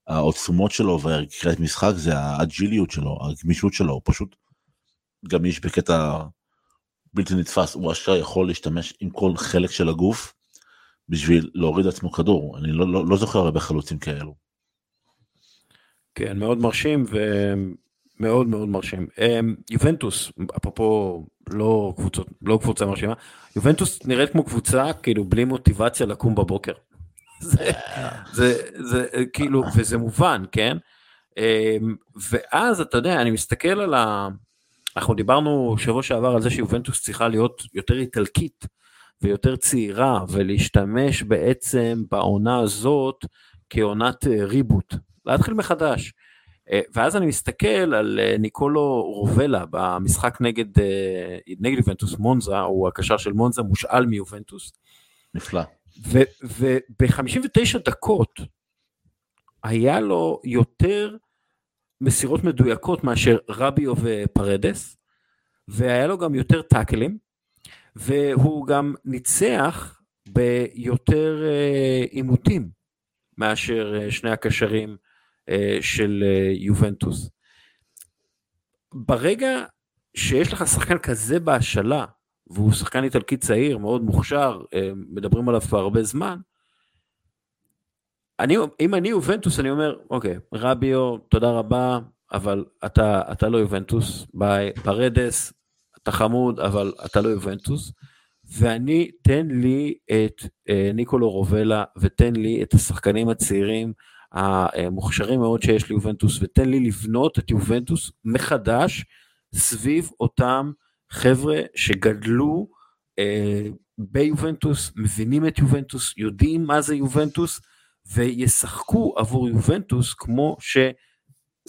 C: העוצמות שלו והקריאת משחק זה האג'יליות שלו, הגמישות שלו, הוא פשוט גמיש בקטע בלתי נתפס, הוא אשר יכול להשתמש עם כל חלק של הגוף בשביל להוריד עצמו כדור, אני לא, לא, לא זוכר הרבה חלוצים כאלו.
A: כן, מאוד מרשים, ו... מאוד מאוד מרשים. אמ, יובנטוס, אפרופו לא קבוצות, לא קבוצה מרשימה, יובנטוס נראית כמו קבוצה כאילו בלי מוטיבציה לקום בבוקר. זה, זה, זה כאילו, וזה מובן, כן? אמ, ואז אתה יודע, אני מסתכל על ה... אנחנו דיברנו שבוע שעבר על זה שיובנטוס צריכה להיות יותר איטלקית ויותר צעירה ולהשתמש בעצם בעונה הזאת כעונת ריבוט, להתחיל מחדש. אה, ואז אני מסתכל על אה, ניקולו רובלה במשחק נגד, אה, נגד יובנטוס מונזה, הוא הקשר של מונזה מושאל מיובנטוס.
C: נפלא.
A: וב-59 דקות היה לו יותר מסירות מדויקות מאשר רביו ופרדס, והיה לו גם יותר טאקלים, והוא גם ניצח ביותר עימותים מאשר שני הקשרים אה, של אה, יובנטוס. ברגע שיש לך שחקן כזה בהשאלה, והוא שחקן איטלקי צעיר, מאוד מוכשר, אה, מדברים עליו כבר הרבה זמן, אני, אם אני יובנטוס, אני אומר, אוקיי, רביו, תודה רבה, אבל אתה, אתה לא יובנטוס, ביי, פארדס, אתה חמוד, אבל אתה לא יובנטוס, ואני, תן לי את אה, ניקולו רובלה, ותן לי את השחקנים הצעירים, המוכשרים מאוד שיש ליובנטוס, ותן לי לבנות את יובנטוס מחדש סביב אותם חבר'ה שגדלו אה, ביובנטוס, מבינים את יובנטוס, יודעים מה זה יובנטוס, וישחקו עבור יובנטוס כמו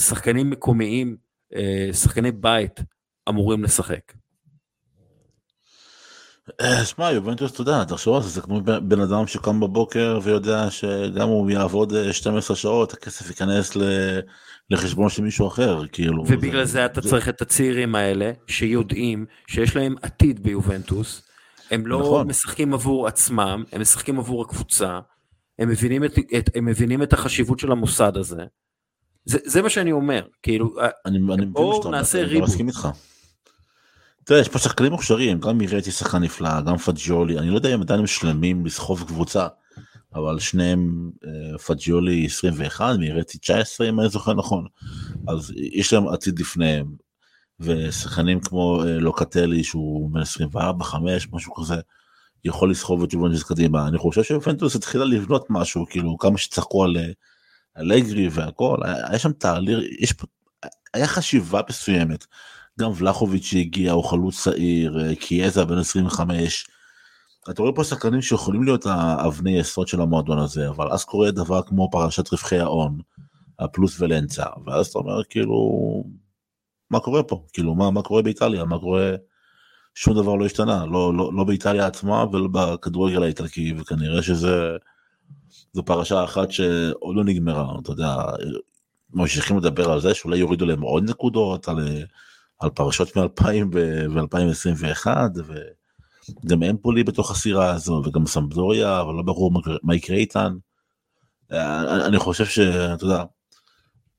A: ששחקנים מקומיים, אה, שחקני בית, אמורים לשחק.
C: אה, שמע יובנטוס אתה יודע תחשוב על זה זה כמו בן אדם שקם בבוקר ויודע שגם הוא יעבוד 12 אה, שעות הכסף ייכנס לחשבון של מישהו אחר כאילו
A: ובגלל זה, זה אתה זה... צריך את הצעירים האלה שיודעים שיש להם עתיד ביובנטוס הם לא נכון. משחקים עבור עצמם הם משחקים עבור הקבוצה הם מבינים את, את, הם מבינים את החשיבות של המוסד הזה. זה, זה מה שאני אומר כאילו
C: אני, אני בואו נעשה ריבוט. אני מסכים איתך. תראה, יש פה שחקנים מוכשרים, גם מירטי שחקן נפלא, גם פג'יולי, אני לא יודע אם עדיין הם שלמים לסחוב קבוצה, אבל שניהם, אה, פג'יולי 21, מירטי 19 אם אני זוכר נכון, אז יש להם עתיד לפניהם, ושחקנים כמו אה, לוקטלי שהוא בן 24, 5, משהו כזה, יכול לסחוב את יובנטוס קדימה. אני חושב שיובנטוס התחילה לבנות משהו כאילו כמה שצחקו על אלגרי והכל. היה שם תהליך יש פה היה חשיבה מסוימת. גם ולחוביץ' שהגיע הוא חלוץ צעיר קיאזה בן 25. אתה רואה פה שחקנים שיכולים להיות האבני יסוד של המועדון הזה אבל אז קורה דבר כמו פרשת רווחי ההון הפלוס ולנצה. ואז אתה אומר כאילו מה קורה פה? כאילו מה מה קורה באיטליה? מה קורה שום דבר לא השתנה לא לא לא באיטליה עצמה ולא בכדורגל האיטלקי וכנראה שזה זו פרשה אחת שעוד לא נגמרה אתה יודע ממשיכים לדבר על זה שאולי יורידו להם עוד נקודות על, על פרשות מ-2000 ו-2021 וגם אמפולי בתוך הסירה הזו וגם סמבדוריה אבל לא ברור מה יקרה איתן. אני חושב שאתה יודע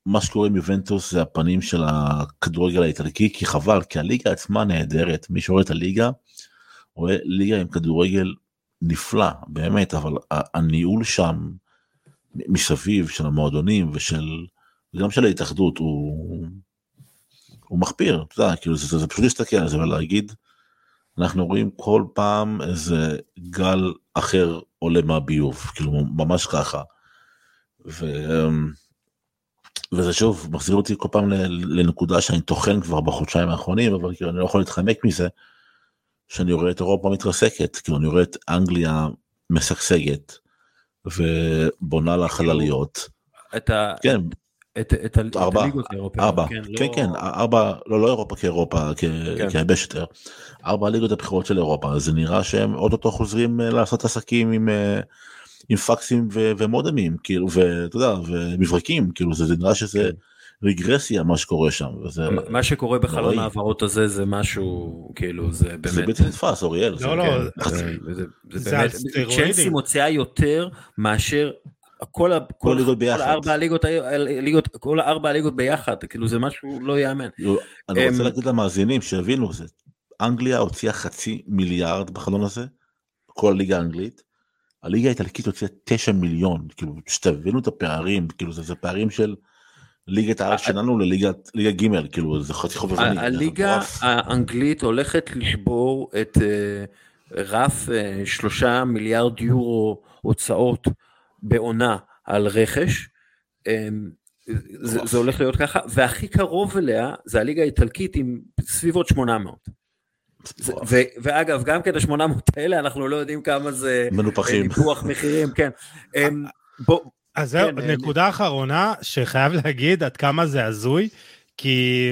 C: מה שקורה עם יובנטוס זה הפנים של הכדורגל האיטלקי כי חבל כי הליגה עצמה נהדרת מי שרואה את הליגה רואה ליגה עם כדורגל נפלא באמת אבל הניהול שם מסביב של המועדונים ושל וגם של ההתאחדות הוא הוא מחפיר אתה יודע כאילו זה, זה, זה פשוט להסתכל על זה ולהגיד אנחנו רואים כל פעם איזה גל אחר עולה מהביוב כאילו ממש ככה. ו... וזה שוב מחזיר אותי כל פעם לנקודה שאני טוחן כבר בחודשיים האחרונים אבל כאילו אני לא יכול להתחמק מזה. שאני רואה את אירופה מתרסקת כאילו אני רואה את אנגליה משגשגת ובונה לה חלליות.
A: את ה...
C: כן.
A: את, את, את
C: ארבע,
A: הליגות האירופיות,
C: ארבע,
A: כן,
C: כן,
A: לא...
C: כן, ארבע, לא, לא אירופה כאירופה,
A: כן.
C: כיבשת, ארבע הליגות הבכירות של אירופה, זה נראה שהם אוטוטו חוזרים אה, לעשות עסקים עם, אה, עם פקסים ו, ומודמים, כאילו, ואתה יודע, ומברקים, כאילו, זה, זה נראה שזה
A: כן.
C: רגרסיה מה שקורה שם. וזה,
A: מה שקורה בחלון
C: נוראי.
A: ההעברות הזה זה משהו כאילו זה באמת
C: זה בלתי נתפס, אוריאל. זה-
B: לא, לא,
C: כן,
A: זה-
C: חצי-
A: זה- זה
B: זה
A: באמת. צ'לסי מוציאה יותר מאשר כל ה- כל כל
C: ביחד.
A: הארבע הליגות הליגות כל הארבע הליגות ביחד כאילו זה משהו לא ייאמן.
C: אני רוצה
A: אמ,
C: להגיד למאזינים שיבינו זה אנגליה הוציאה חצי מיליארד בחלון הזה כל הליגה האנגלית. הליגה האיטלקית הוציאה 9 מיליון כאילו שתבינו את הפערים כאילו זה, זה פערים של ליגת הארץ שלנו לליגת ליגה ג' כאילו זה חצי חובבני. זה
A: הליגה. האנגלית הולכת לשבור את אה, רף אה, שלושה מיליארד יורו הוצאות בעונה על רכש. אה, זה, זה הולך להיות ככה והכי קרוב אליה זה הליגה האיטלקית עם סביבות 800. ו, ואגב גם כן ה-800 האלה אנחנו לא יודעים כמה זה אה,
C: מנופחים.
A: ניפוח מחירים כן. אה, בוא,
B: אז זהו,
A: כן, אה,
B: נקודה אחרונה שחייב להגיד עד כמה זה הזוי, כי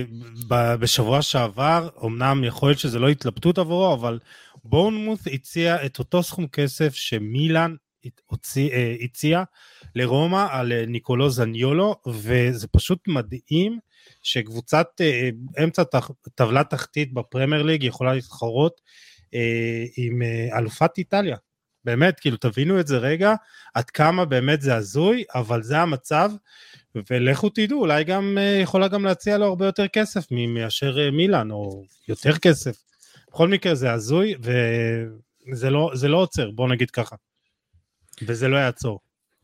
B: בשבוע שעבר, אמנם יכול להיות שזה לא התלבטות עבורו, אבל בורנמוס הציע את אותו סכום כסף שמילאן אה, הציע לרומא על ניקולו זניולו, וזה פשוט מדהים שקבוצת אה, אמצע טבלה תחתית בפרמייר ליג יכולה להתחרות אה, עם אה, אלופת איטליה. באמת, כאילו תבינו את זה רגע, עד כמה באמת זה הזוי, אבל זה המצב, ולכו תדעו, אולי גם יכולה גם להציע לו הרבה יותר כסף מאשר מילאן, או יותר כסף. בכל מקרה זה הזוי, וזה לא, לא עוצר, בוא נגיד ככה. וזה לא יעצור.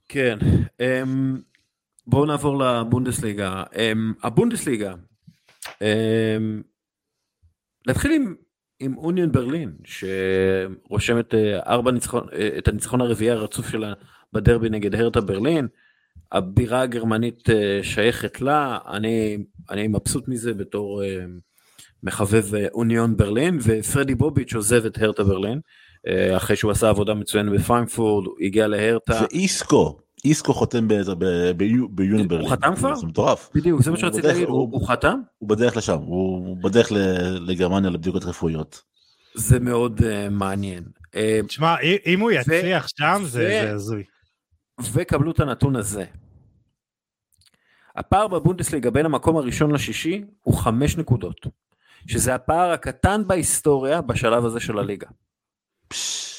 A: כן, um, בואו נעבור לבונדסליגה. Um, הבונדסליגה, um, נתחיל עם, עם אוניון ברלין, שרושמת uh, ארבע ניצחון, uh, את הניצחון הרביעי הרצוף שלה בדרבי נגד הרטה ברלין. הבירה הגרמנית uh, שייכת לה, אני, אני מבסוט מזה בתור uh, מחבב אוניון ברלין, ופרדי בוביץ' עוזב את הרטה ברלין. אחרי שהוא עשה עבודה מצוינת בפרנקפורט, הוא הגיע להרטה.
C: ואיסקו איסקו חותם באיזה- ב- ביו- ביוני ברלין.
A: חתם כבר?
C: זה מטורף.
A: בדיוק, זה מה
C: הוא
A: שרציתי להגיד, הוא
C: הוא-
A: הוא חתם?
C: הוא בדרך לשם הוא בדרך לגרמניה לבדיקות רפואיות.
A: זה מאוד אה, מעניין. אה,
B: תשמע, אם- הוא יצליח שם, זה הזוי.
A: וקבלו את הנתון הזה. הפער בבונדסליגה בין המקום הראשון לשישי הוא חמש נקודות, שזה הפער הקטן בהיסטוריה בשלב הזה של הליגה.
C: פש,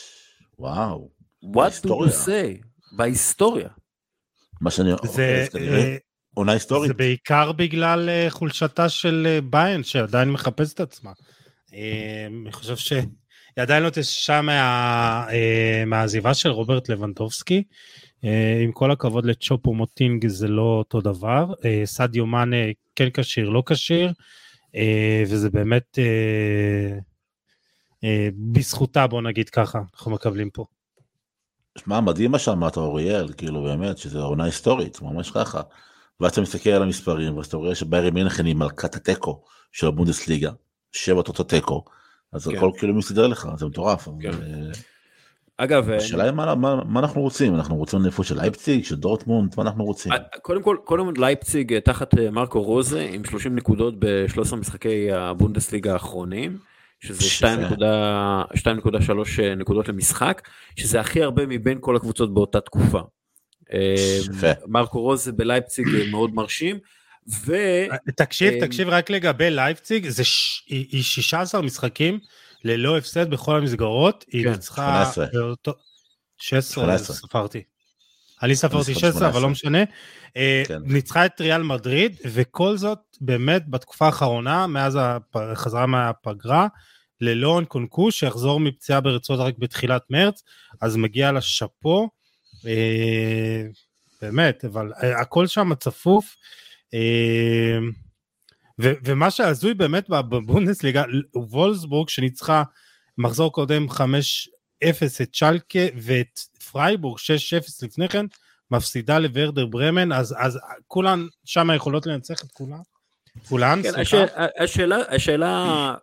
C: וואו.
A: What do you say? בהיסטוריה.
C: מה שאני
B: זה,
C: כנראה
B: אה,
C: עונה היסטורית.
B: זה בעיקר בגלל אה, חולשתה של אה, ביין, שעדיין מחפשת את עצמה. אני חושב שהיא עדיין לא התאוששה מה, מהעזיבה של רוברט לבנדובסקי. עם כל הכבוד לצ'ופו מוטינג זה לא אותו דבר. סדיו מאנה כן כשיר, לא כשיר. וזה באמת... בזכותה בוא נגיד ככה אנחנו מקבלים פה.
C: שמע מדהים מה שאמרת אוריאל כאילו באמת שזה עונה היסטורית ממש ככה. ואז אתה מסתכל על המספרים ואז אתה רואה שביירי מינכן היא מלכת התיקו של הבונדסליגה שבע אותו תיקו אז
A: כן.
C: הכל כאילו מסתדר לך זה מטורף.
A: כן.
C: אבל, אה,
A: אגב,
C: השאלה היא מה, מה, מה אנחנו רוצים אנחנו רוצים אליפות של לייפציג של דורטמונד מה אנחנו רוצים.
A: אה, קודם כל, קודם כל לייפציג אה, תחת אה, מרקו רוזה עם 30 נקודות ב-13 משחקי הבונדסליגה האחרונים, שזה
C: שזה-
A: 2.3 נקודות למשחק, שזה הכי הרבה מבין כל הקבוצות באותה תקופה. אה. מרקו רוזה בלייפציג אה, מאוד מרשים, ו...
B: תקשיב
A: אה,
B: תקשיב רק לגבי לייפציג זה ש... היא היא 16 משחקים ללא הפסד בכל המסגרות היא
A: כן,
B: ניצחה
C: 18.
B: באותו 16
C: 18.
B: ספרתי. אני ספרתי
C: ספרתי
B: 16 אבל
C: 18.
B: לא משנה. אה,
C: כן.
B: ניצחה את ריאל מדריד וכל זאת באמת בתקופה האחרונה מאז החזרה מהפגרה ללא אנקונקו שיחזור מפציעה ברצועות רק בתחילת מרץ אז מגיע לשאפו. אה, באמת אבל אה, הכל שם צפוף. ו- ומה שהזוי באמת בבונדסליגה וולסבורג שניצחה מחזור קודם 5-0 את שאלקה ואת פרייבורג 6-0 לפני כן מפסידה לוורדר ברמן אז אז כולן שם יכולות לנצח את כולן. כולן
A: כן,
B: סליחה.
A: הש... השאלה, השאלה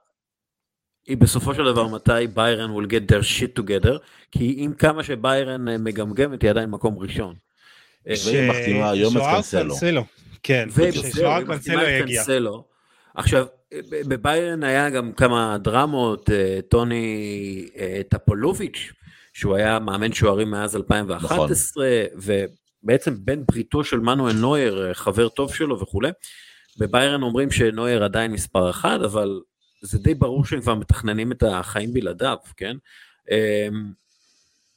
A: היא בסופו של דבר מתי ביירן will get their shit together, כי עם כמה שביירן אה, מגמגמת היא עדיין מקום ראשון. אה,
C: והיא מחתימה היום את קנסלו.
B: כן,
A: היא
B: קנסלו יגיע.
A: עכשיו, בביירן היה גם כמה דרמות, אה, טוני אה, טפולוביץ', שהוא היה מאמן שוערים מאז 2011, ובעצם בן בריתו של מנואל נויר, אה, חבר טוב שלו וכולי. בביירן אומרים שנויר עדיין מספר אחד, אבל זה די ברור שהם כבר מתכננים את החיים בלעדיו, כן? אמ,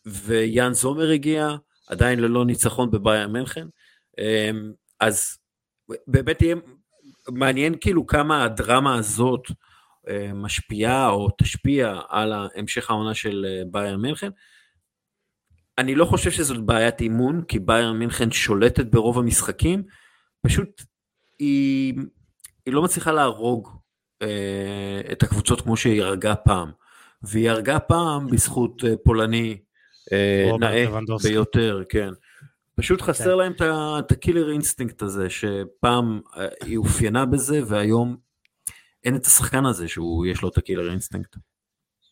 A: ויאן זומר הגיע, עדיין ללא ניצחון בביירן מינכן. אמ, אז באמת יהיה מעניין כאילו כמה הדרמה הזאת אה, משפיעה או תשפיע על המשך העונה של אה, ביירן מינכן. אני לא חושב שזאת בעיית אימון, כי ביירן מינכן שולטת ברוב המשחקים, פשוט היא, היא לא מצליחה להרוג אה, את הקבוצות כמו שהיא הרגה פעם. והיא הרגה פעם בזכות אה, פולני אה, נאה. ביותר, כן. פשוט חסר להם את ה killer instinct הזה, שפעם אה, היא אופיינה בזה, והיום אין את השחקן הזה שהוא, יש לו את ה killer instinct.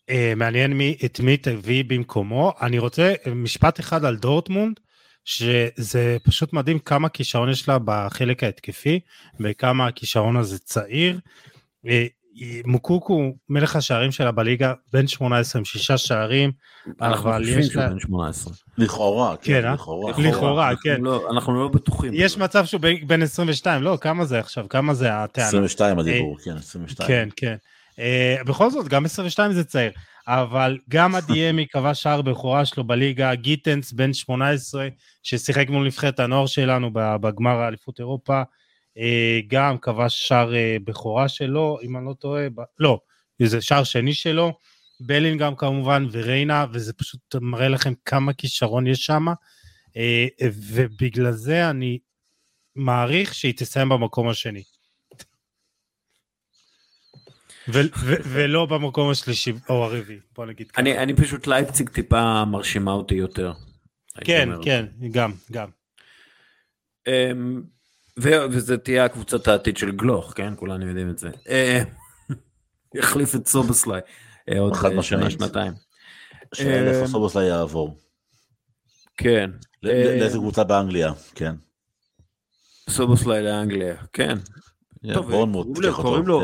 B: אה, מעניין מי, את מי תביא במקומו. אני רוצה אה, משפט אחד על דורטמונד, שזה פשוט מדהים כמה כישרון יש לה בחלק ההתקפי, וכמה הכישרון הזה צעיר. אה, מוקוקו, מלך השערים שלה בליגה, בן 18 עם שישה שערים,
A: אנחנו
B: אבל
A: חושבים
B: יש
A: שהוא
B: לה-
A: בן 18.
C: לכאורה,
B: כן,
C: כן,
B: אה?
C: לכאורה.
B: לכאורה,
A: אנחנו
B: כן.
A: לא- אנחנו לא בטוחים.
B: יש. מצב שהוא בן- בן 22, לא, כמה זה עכשיו? כמה זה הטענה?
C: 22 הדיבור, כן, 22.
B: כן, כן. Uh, בכל זאת, גם 22 זה צעיר, אבל גם הדיאמי כבש שער בכורה שלו בליגה, גיטנס בן 18, ששיחק מול נבחרת הנוער שלנו בגמר האליפות אירופה, גם כבש שער uh, בכורה שלו, אם אני לא טועה, ב... לא, זה שער שני שלו, בלינגהם כמובן וריינה, וזה פשוט מראה לכם כמה כישרון יש שם, uh, ובגלל זה אני מעריך שהיא תסיים במקום השני. ו- ו- ולא במקום השלישי או הרביעי, בוא נגיד ככה.
A: אני אני פשוט לייפציג טיפה מרשימה אותי יותר.
B: כן. כן, גם, גם.
A: אמ, וזה תהיה הקבוצת העתיד של גלוך, כן? כולנו יודעים את זה. אה, יחליף את סובוסליי אה, עוד
C: חד
A: אה, שנה. שנתיים.
C: שאין איפה סובוסליי יעבור.
A: כן.
C: ל-
A: אה,
C: ל- לאיזה קבוצה באנגליה, כן.
A: סובוסליי לאנגליה, כן. קוראים לו-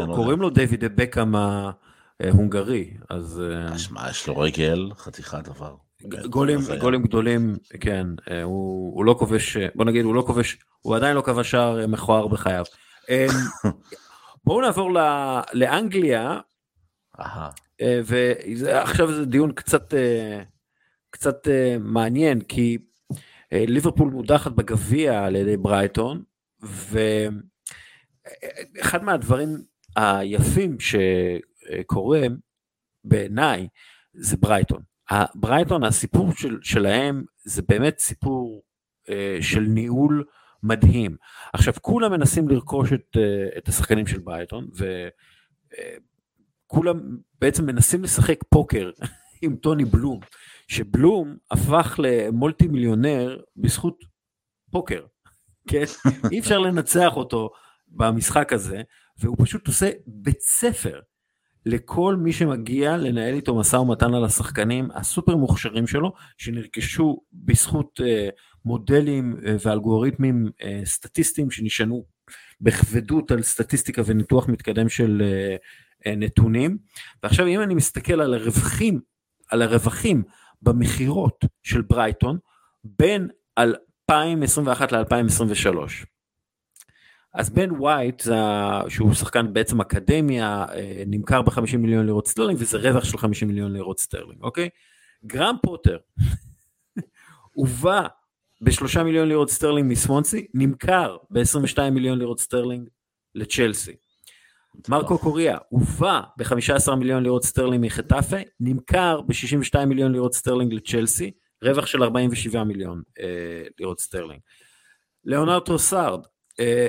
A: לו-
C: כן, לא
A: דיוויד בקאם ההונגרי, אז
C: שמע, יש לו רגל, חתיכת דבר.
A: גולים. גולים גדולים, כן, אה, הוא הוא לא כובש, אה, בוא נגיד, הוא לא כובש, הוא עדיין לא כבש שער אה, מכוער בחייו. אה, בואו נעבור ל- לאנגליה, ועכשיו זה דיון קצת קצת מעניין כי ליברפול מודחת בגביע על ידי ברייטון ואחד מהדברים היפים שקורה בעיניי זה ברייטון. ברייטון הסיפור של, שלהם זה באמת סיפור אה, של ניהול מדהים. עכשיו כולם מנסים לרכוש את, אה, את השחקנים של ברייטון ו... אה, בעצם מנסים לשחק פוקר עם טוני בלום, שבלום הפך למולטי מיליונר בזכות פוקר, כן? אי אפשר לנצח אותו במשחק הזה, והוא פשוט עושה בית ספר לכל מי שמגיע לנהל איתו משא ומתן על השחקנים הסופר מוכשרים שלו, שנרכשו בזכות uh, מודלים uh, ואלגוריתמים uh, סטטיסטיים שנשענו בכבדות על סטטיסטיקה וניתוח מתקדם של uh, uh, נתונים. ועכשיו אם אני מסתכל על הרווחים, על הרווחים במכירות של ברייטון בין 2021 ל-2023. אז בן ווייט, שהוא שחקן בעצם אקדמיה, אה, נמכר ב-50 מיליון לירות סטרלינג וזה רווח של 50 מיליון לירות סטרלינג, אוקיי? גרם פוטר הובא ב-3 מיליון לירות סטרלינג מסוונסי, נמכר ב-22 מיליון לירות סטרלינג לצ'לסי. מרק קוקוריאה הובא ב-15 מיליון לירות סטרלינג מחטאפה, נמכר ב-62 מיליון לירות סטרלינג לצ'לסי, רווח של 47 מיליון אה, לירות סטרלינג. לאנדרו טרוסארד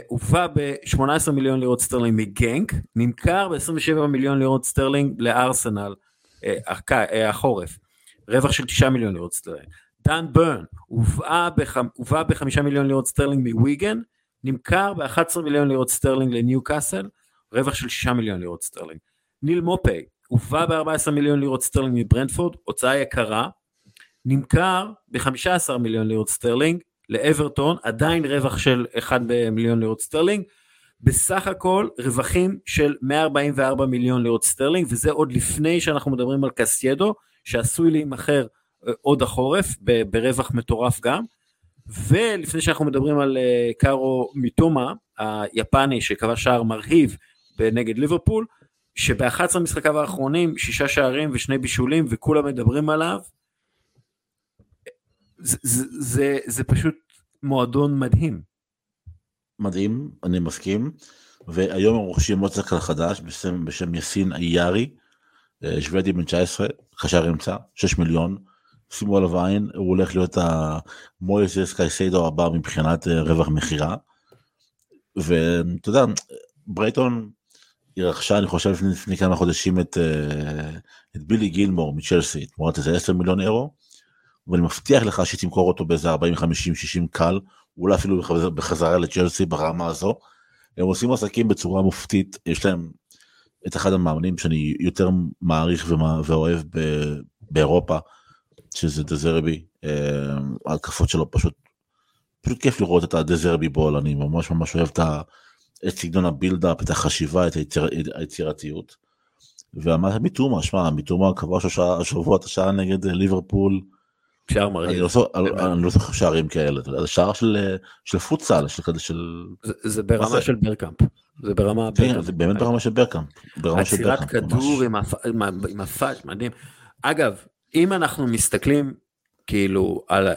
A: הובא ב-18 מיליון לירות סטרלינג מגנק, נמכר ב-27 מיליון לירות סטרלינג לארסנל אה, אה, החורף, רווח של 9 מיליון לירות סטרלינג. דן ברן הובא ב-5 מיליון לירות סטרלינג מוויגן, נמכר ב-11 מיליון לירות סטרלינג לניו קאסל, רווח של 6 מיליון לירות סטרלינג. ניל מופי הובא ב-14 מיליון לירות סטרלינג מברנטפורד, הוצאה יקרה, נמכר ב-15 מיליון לירות סטרלינג לאברטון, עדיין רווח של 1 במיליון לירות סטרלינג, בסך הכל רווחים של 144 מיליון לירות סטרלינג, וזה עוד לפני שאנחנו מדברים על קייסדו, שעשוי להימכר אה, עוד החורף, ברווח מטורף גם, ולפני שאנחנו מדברים על אה, קאורו מיטומה, היפני שקבע שער מרהיב נגד ליברפול, שב-11 משחקיו האחרונים, שישה שערים ושני בישולים וכולם מדברים עליו, זה, זה, זה, פשוט מועדון מדהים.
C: מדהים, אני מסכים. והיום הם רוכשים עוד שחקן חדש בשם, בשם יסין איירי, אה, שוודי בן 19, חשר אמצע, 6 מיליון. שימו עליו עין, הוא הולך להיות המויסס קייסיידו הבא מבחינת אה, רווח מכירה. ואתה יודע, ברייטון היא רכשה, אני חושב, לפני, לפני כמה חודשים את, אה, את בילי גילמור מצ'לסי, תמורת איזה 10 מיליון אירו. ואני מבטיח לך שתמכור אותו באיזה 40, 50, 60 קל, אולי אפילו בחזרה לצ'לסי ברמה הזו. הם עושים עסקים בצורה מופתית, יש להם את אחד המאמנים שאני יותר מעריך ואוהב באירופה, שזה דזרבי, אה, ההתקפות שלו פשוט, פשוט כיף לראות את הדזרבי בול, אני ממש ממש אוהב את סגנון הבילדאפ, את החשיבה, את היציר, היצירתיות. ואמרת מתומה, שמע, מתומה כבש השבוע את השעה נגד ליברפול,
A: שער מרהיב.
C: אני לא זוכר שערים כאלה, זה שער של פוטסל, של כזה של...
A: זה ברמה של ברקאמפ. זה ברמה...
C: כן, זה באמת ברמה של ברקאמפ.
A: עצירת כדור עם הפאש, מדהים. אגב, אם אנחנו מסתכלים כאילו על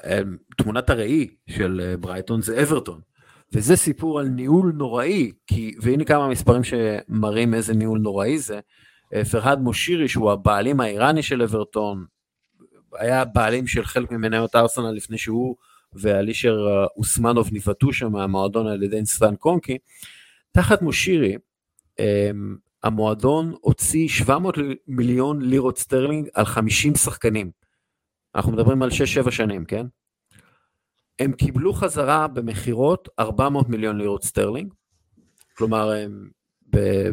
A: תמונת הראי של אה, ברייטון זה אברטון. וזה סיפור על ניהול נוראי, כי, והנה כמה מספרים שמראים איזה ניהול נוראי זה. אה, פרהאד מושירי שהוא הבעלים האיראני של אברטון, היה בעלים של חלק ממניות ארסנל לפני שהוא ואלישר אוסמנוב נבעטו שם מהמועדון על ידי סטן קרונקי. תחת מושירי, אמ, המועדון הוציא 700 מיליון לירות סטרלינג על 50 שחקנים. אנחנו מדברים על 6-7 שנים, כן? הם קיבלו חזרה במכירות 400 מיליון לירות סטרלינג, כלומר הם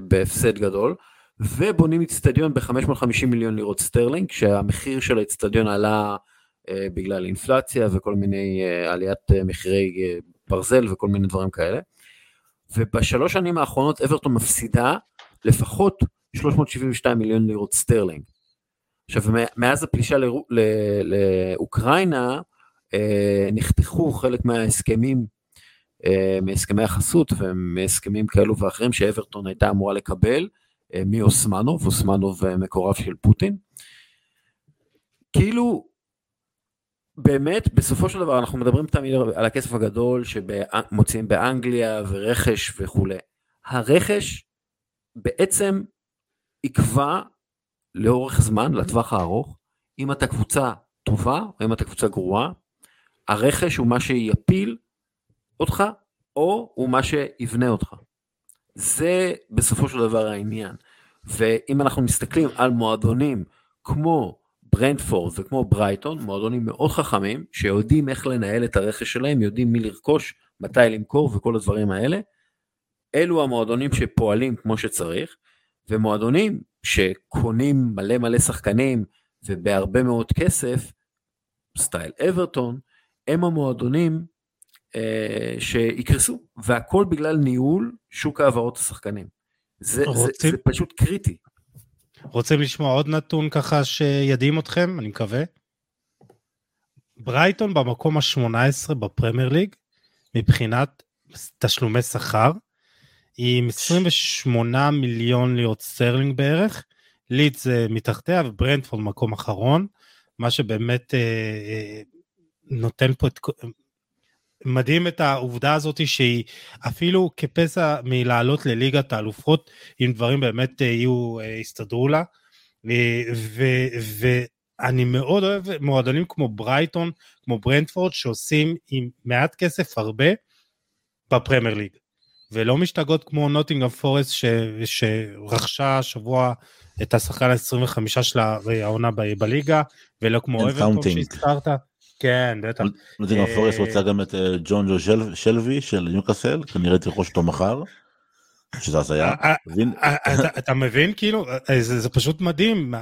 A: בהפסד גדול, ובונים אצטדיון ב-550 מיליון לירות סטרלינג, כשהמחיר של האצטדיון עלה אה, בגלל אינפלציה וכל מיני אה, עליית אה, מחירי אה, ברזל וכל מיני דברים כאלה. ובשלוש שנים האחרונות אברטון מפסידה לפחות 372 מיליון לירות סטרלינג. עכשיו מאז הפלישה לא, לאוקראינה אה, נחתכו חלק מההסכמים, אה, מהסכמי החסות ומהסכמים כאלו ואחרים שאברטון הייתה אמורה לקבל, מאוסמנוב, אוסמנוב אה, מקורב של פוטין. כאילו, באמת, בסופו של דבר אנחנו מדברים תמיד על הכסף הגדול שמוציאים באנגליה ורכש וכולי. הרכש בעצם יקבע לאורך זמן, לטווח הארוך, אם אתה קבוצה טובה או אם אתה קבוצה גרועה, הרכש הוא מה שיפיל אותך או הוא מה שיבנה אותך. זה בסופו של דבר העניין. ואם אנחנו מסתכלים על מועדונים כמו ברנדפורד וכמו ברייטון, מועדונים מאוד חכמים, שיודעים איך לנהל את הרכש שלהם, יודעים מי לרכוש, מתי למכור וכל הדברים האלה, אלו המועדונים שפועלים כמו שצריך, ומועדונים שקונים מלא מלא שחקנים ובהרבה מאוד כסף, סטייל אברטון, הם המועדונים שיקרסו, והכל בגלל ניהול שוק העברות השחקנים. זה, רוצים, זה, זה פשוט קריטי.
B: רוצים לשמוע עוד נתון ככה שידעים אתכם, אני מקווה? ברייטון במקום ה-18 בפרמייר ליג מבחינת תשלומי שכר, עם 28 מיליון לירות סטרלינג בערך, לידס זה מתחתיה וברנטפורד מקום אחרון, מה שבאמת אה, אה, נותן פה את... מדהים את העובדה הזאת שהיא אפילו כפסע מלעלות לליגת האלופות, אם דברים באמת אה, יהיו, אה, יסתדרו לה. ואני מאוד אוהב מועדונים כמו ברייטון, כמו ברנדפורד, שעושים עם מעט כסף הרבה בפרמייר ליג. ולא משתגעות כמו נוטינגרם פורסט ש, שרכשה השבוע את השחקן ה-25 שלה העונה בליגה, ולא כמו אברטון שהזכרת. כן, בטח.
C: נוטינגרם פורסט רוצה גם את אה, ג'ון ג'ו שלוי של ניוקאסל, כנראה תרכוש אותו מחר. שזה הזיה.
B: אה, אה, אתה מבין כאילו זה פשוט מדהים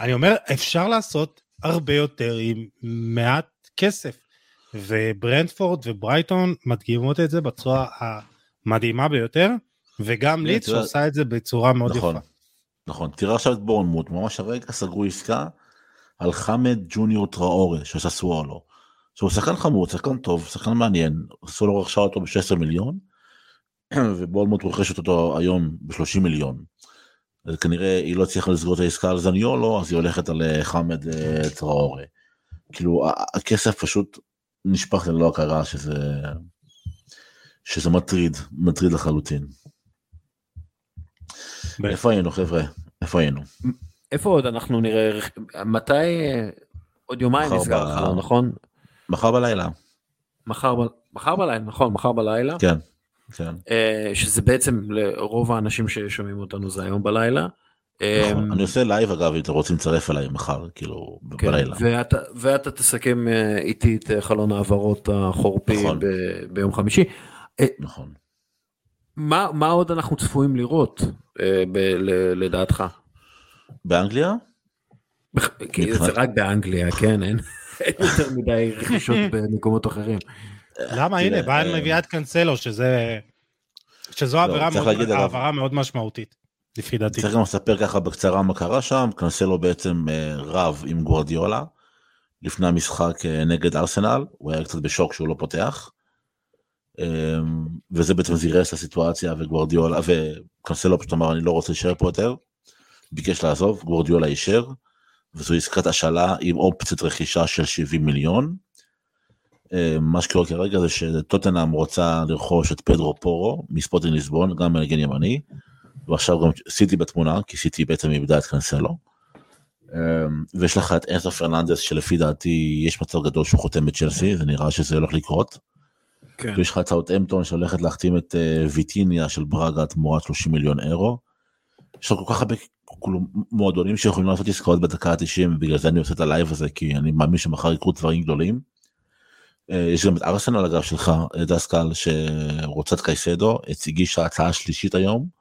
B: אני אומר אפשר לעשות הרבה יותר עם מעט כסף. וברנדפורד וברייטון מדגימות את זה בצורה המדהימה ביותר, וגם ליץ שעושה את זה בצורה מאוד נכון, יפה.
C: נכון, תראה עכשיו את בורנמוט, ממש הרגע סגרו עסקה על חמד ג'וניור טראורי שעשה סוואלו. שהוא שחקן חמוד, שחקן טוב, שחקן מעניין, סולו רכשה אותו ב-16 מיליון, ובורנמוט רוכשת אותו היום ב-30 מיליון. אז כנראה היא לא הצליחה לסגור את העסקה על זניולו, אז היא הולכת על אה, חמד אה, טראורי. כאילו הכסף פשוט נשפך ללא הכרה שזה שזה מטריד מטריד לחלוטין. איפה היינו חבר'ה איפה היינו
A: איפה עוד אנחנו נראה מתי עוד יומיים נסגר לך נכון
C: מחר בלילה
A: מחר מחר בלילה נכון מחר בלילה
C: כן. כן.
A: אה, שזה בעצם לרוב האנשים ששומעים אותנו זה היום בלילה.
C: נכון, אמ, אני עושה live אגב אם אתם רוצים לצרף אליי מחר כאילו כן, בלילה.
A: ואתה תסכם אה, איתי את אה, חלון העברות החורפי נכון. ביום חמישי. אה, נכון. מה עוד אנחנו צפויים לראות לדעתך?
C: באנגליה?
A: זה רק באנגליה כן אין יותר מדי רכישות במקומות אחרים.
B: למה הנה ביין מביאה את קאנסלו שזה שזו לא, העברה מאוד משמעותית. לפי דעתי.
C: צריך גם לספר ככה בקצרה מה קרה שם, קנסלו בעצם אה, רב עם גוורדיולה לפני המשחק אה, נגד ארסנל, הוא היה קצת בשוק שהוא לא פותח. וזה בעצם זירס את הסיטואציה וגוורדיולה וקנסלו פשוט אמר אני לא רוצה להישאר פה יותר. ביקש לעזוב, גוורדיולה אישר, וזו עסקת השאלה עם אופציית רכישה של 70 מיליון. אמ, מה שקורה כרגע זה שטוטנאם רוצה לרכוש את פדרו פורו מספורטינג ליסבון, גם מגן ימני. ועכשיו גם סיטי בתמונה, כי סיטי בעצם איבדה את קנסלו. אמ, ויש לך את אנסו פרננדס שלפי דעתי יש מצב גדול שהוא חותם בצ'לסי, זה נראה שזה הולך לקרות. כן. ויש לך את סאות'המפטון שהולכת להחתים את אה, ויטיניה של ברגה תמורת 30 מיליון אירו. יש לך כל כך הרבה מועדונים שיכולים לעשות עסקאות בדקה ה-90 ובגלל זה אני עושה את ה live הזה כי אני מאמין שמחר יקרו דברים גדולים. אה, יש גם את ארסנל אגב שלך דסקל שרוצה את קייסדו הגישה הצעה שלישית היום.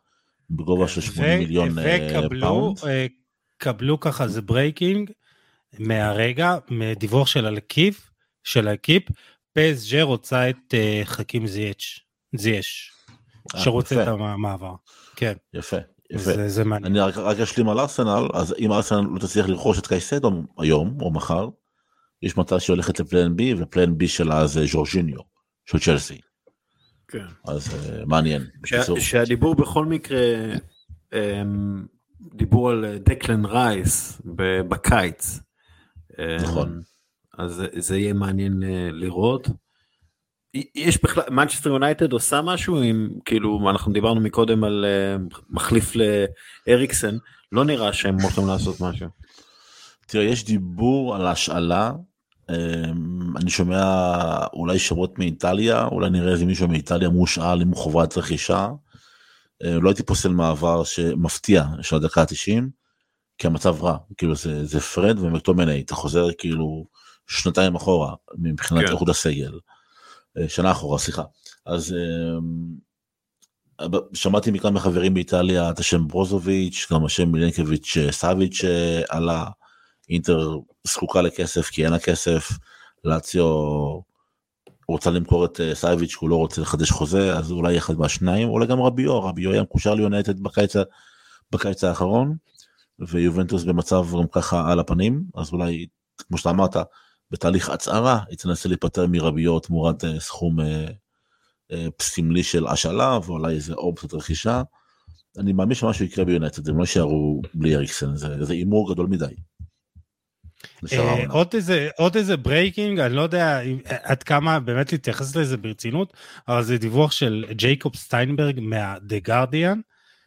C: בגובה של 80 מיליון אה, פאונד.
B: וקבלו אה, ככה זה breaking מהרגע, מדיווח של הלקיפ, של לקיפ, פ.ס.ז'ה רוצה את אה, חכים זייאש, זייש, שרוצה את המעבר. כן.
C: יפה. יפה. זה, זה מעניין. אני רק, רק אשלים על ארסנל, אז אם ארסנל לא תצליח לרכוש את קייסדו היום או מחר, יש מצב שהיא הולכת לפלן בי, ופלן בי שלה זה ז'ורג'יניו, של צ'לסי. כן. אז uh, מעניין.
A: שהדיבור בכל מקרה, um, דיבור על דקלן רייס בקיץ.
C: נכון.
A: אז זה יהיה מעניין uh, לראות. יש בכלל, מנצ'סטר יונייטד עושה משהו עם, כאילו, אנחנו דיברנו מקודם על uh, מחליף לאריקסן, לא נראה שהם הולכים לעשות משהו.
C: תראה, יש דיבור על השאלה אמ, אני שומע אולי שמות מאיטליה, אולי נראה איזה מישהו מאיטליה מושאל עם חובת רכישה. אה, לא הייתי פוסל מעבר שמפתיע של הדקה ה-90, כי המצב רע, כאילו זה, זה פרד ומקטומני, אתה חוזר כאילו שנתיים אחורה מבחינת
A: כן.
C: איכות הסגל, שנה אחורה, סליחה. אז אה, שמעתי מכאן מחברים באיטליה את השם ברוזוביץ', גם השם מילנקביץ' סאביץ' עלה, אינטר זקוקה לכסף כי אין לה כסף, לאציו רוצה למכור את אה, סייביץ' הוא לא רוצה לחדש חוזה אז אולי אחד מהשניים אולי גם רביו רביו היה מקושר ליונטד בקיץ, בקיץ האחרון ויובנטוס במצב גם ככה על הפנים אז אולי כמו שאתה אמרת בתהליך הצהרה היא תנסה להיפטר מרביו תמורת אה, סכום אה, אה, סמלי של השאלה ואולי איזה אופציית רכישה. אני מאמין שמשהו יקרה ביונייטד הם לא יישארו בלי אריקסן זה הימור גדול מדי.
B: אה. עוד איזה עוד איזה breaking אני לא יודע אם- עד כמה באמת להתייחס לזה ברצינות אבל זה דיווח של ג'ייקוב סטיינברג מה-The Guardian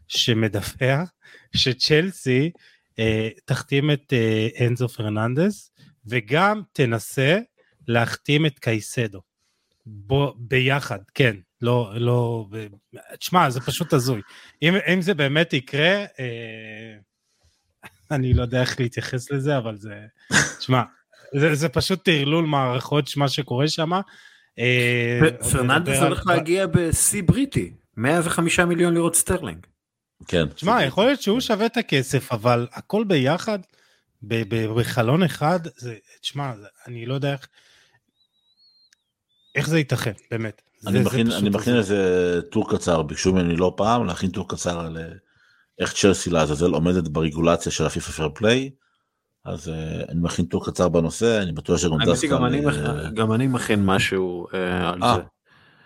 B: שמדווח שצ'לסי אה, תחתים את אה, אנזו פרננדס וגם תנסה להחתים את קייסדו. בו ביחד כן לא לא תשמע זה פשוט הזוי אם, אם זה באמת יקרה אה, אני לא יודע איך להתייחס לזה אבל זה תשמע זה, זה פשוט טרלול מערכות מה שקורה שם. אה,
A: פרננדס הולך
B: על-
A: להגיע בשיא בריטי, 105 מיליון לירות סטרלינג.
C: כן.
B: תשמע יכול להיות שהוא שווה את הכסף אבל הכל ביחד בחלון אחד זה תשמע זה- אני לא יודע איך איך זה ייתכן באמת.
C: אני
B: זה- זה
C: מכין,
B: פשוט
C: אני מכין. איזה טור קצר, ביקשו ממני לא פעם להכין טור קצר על אה, איך צ'לסי לעזאזל עומדת ברגולציה של הפיפה fair play. אז אה, אני מכין טור קצר בנושא, אני בטוח שגם
A: גם אני
C: אה,
A: גם אני מכין משהו על זה.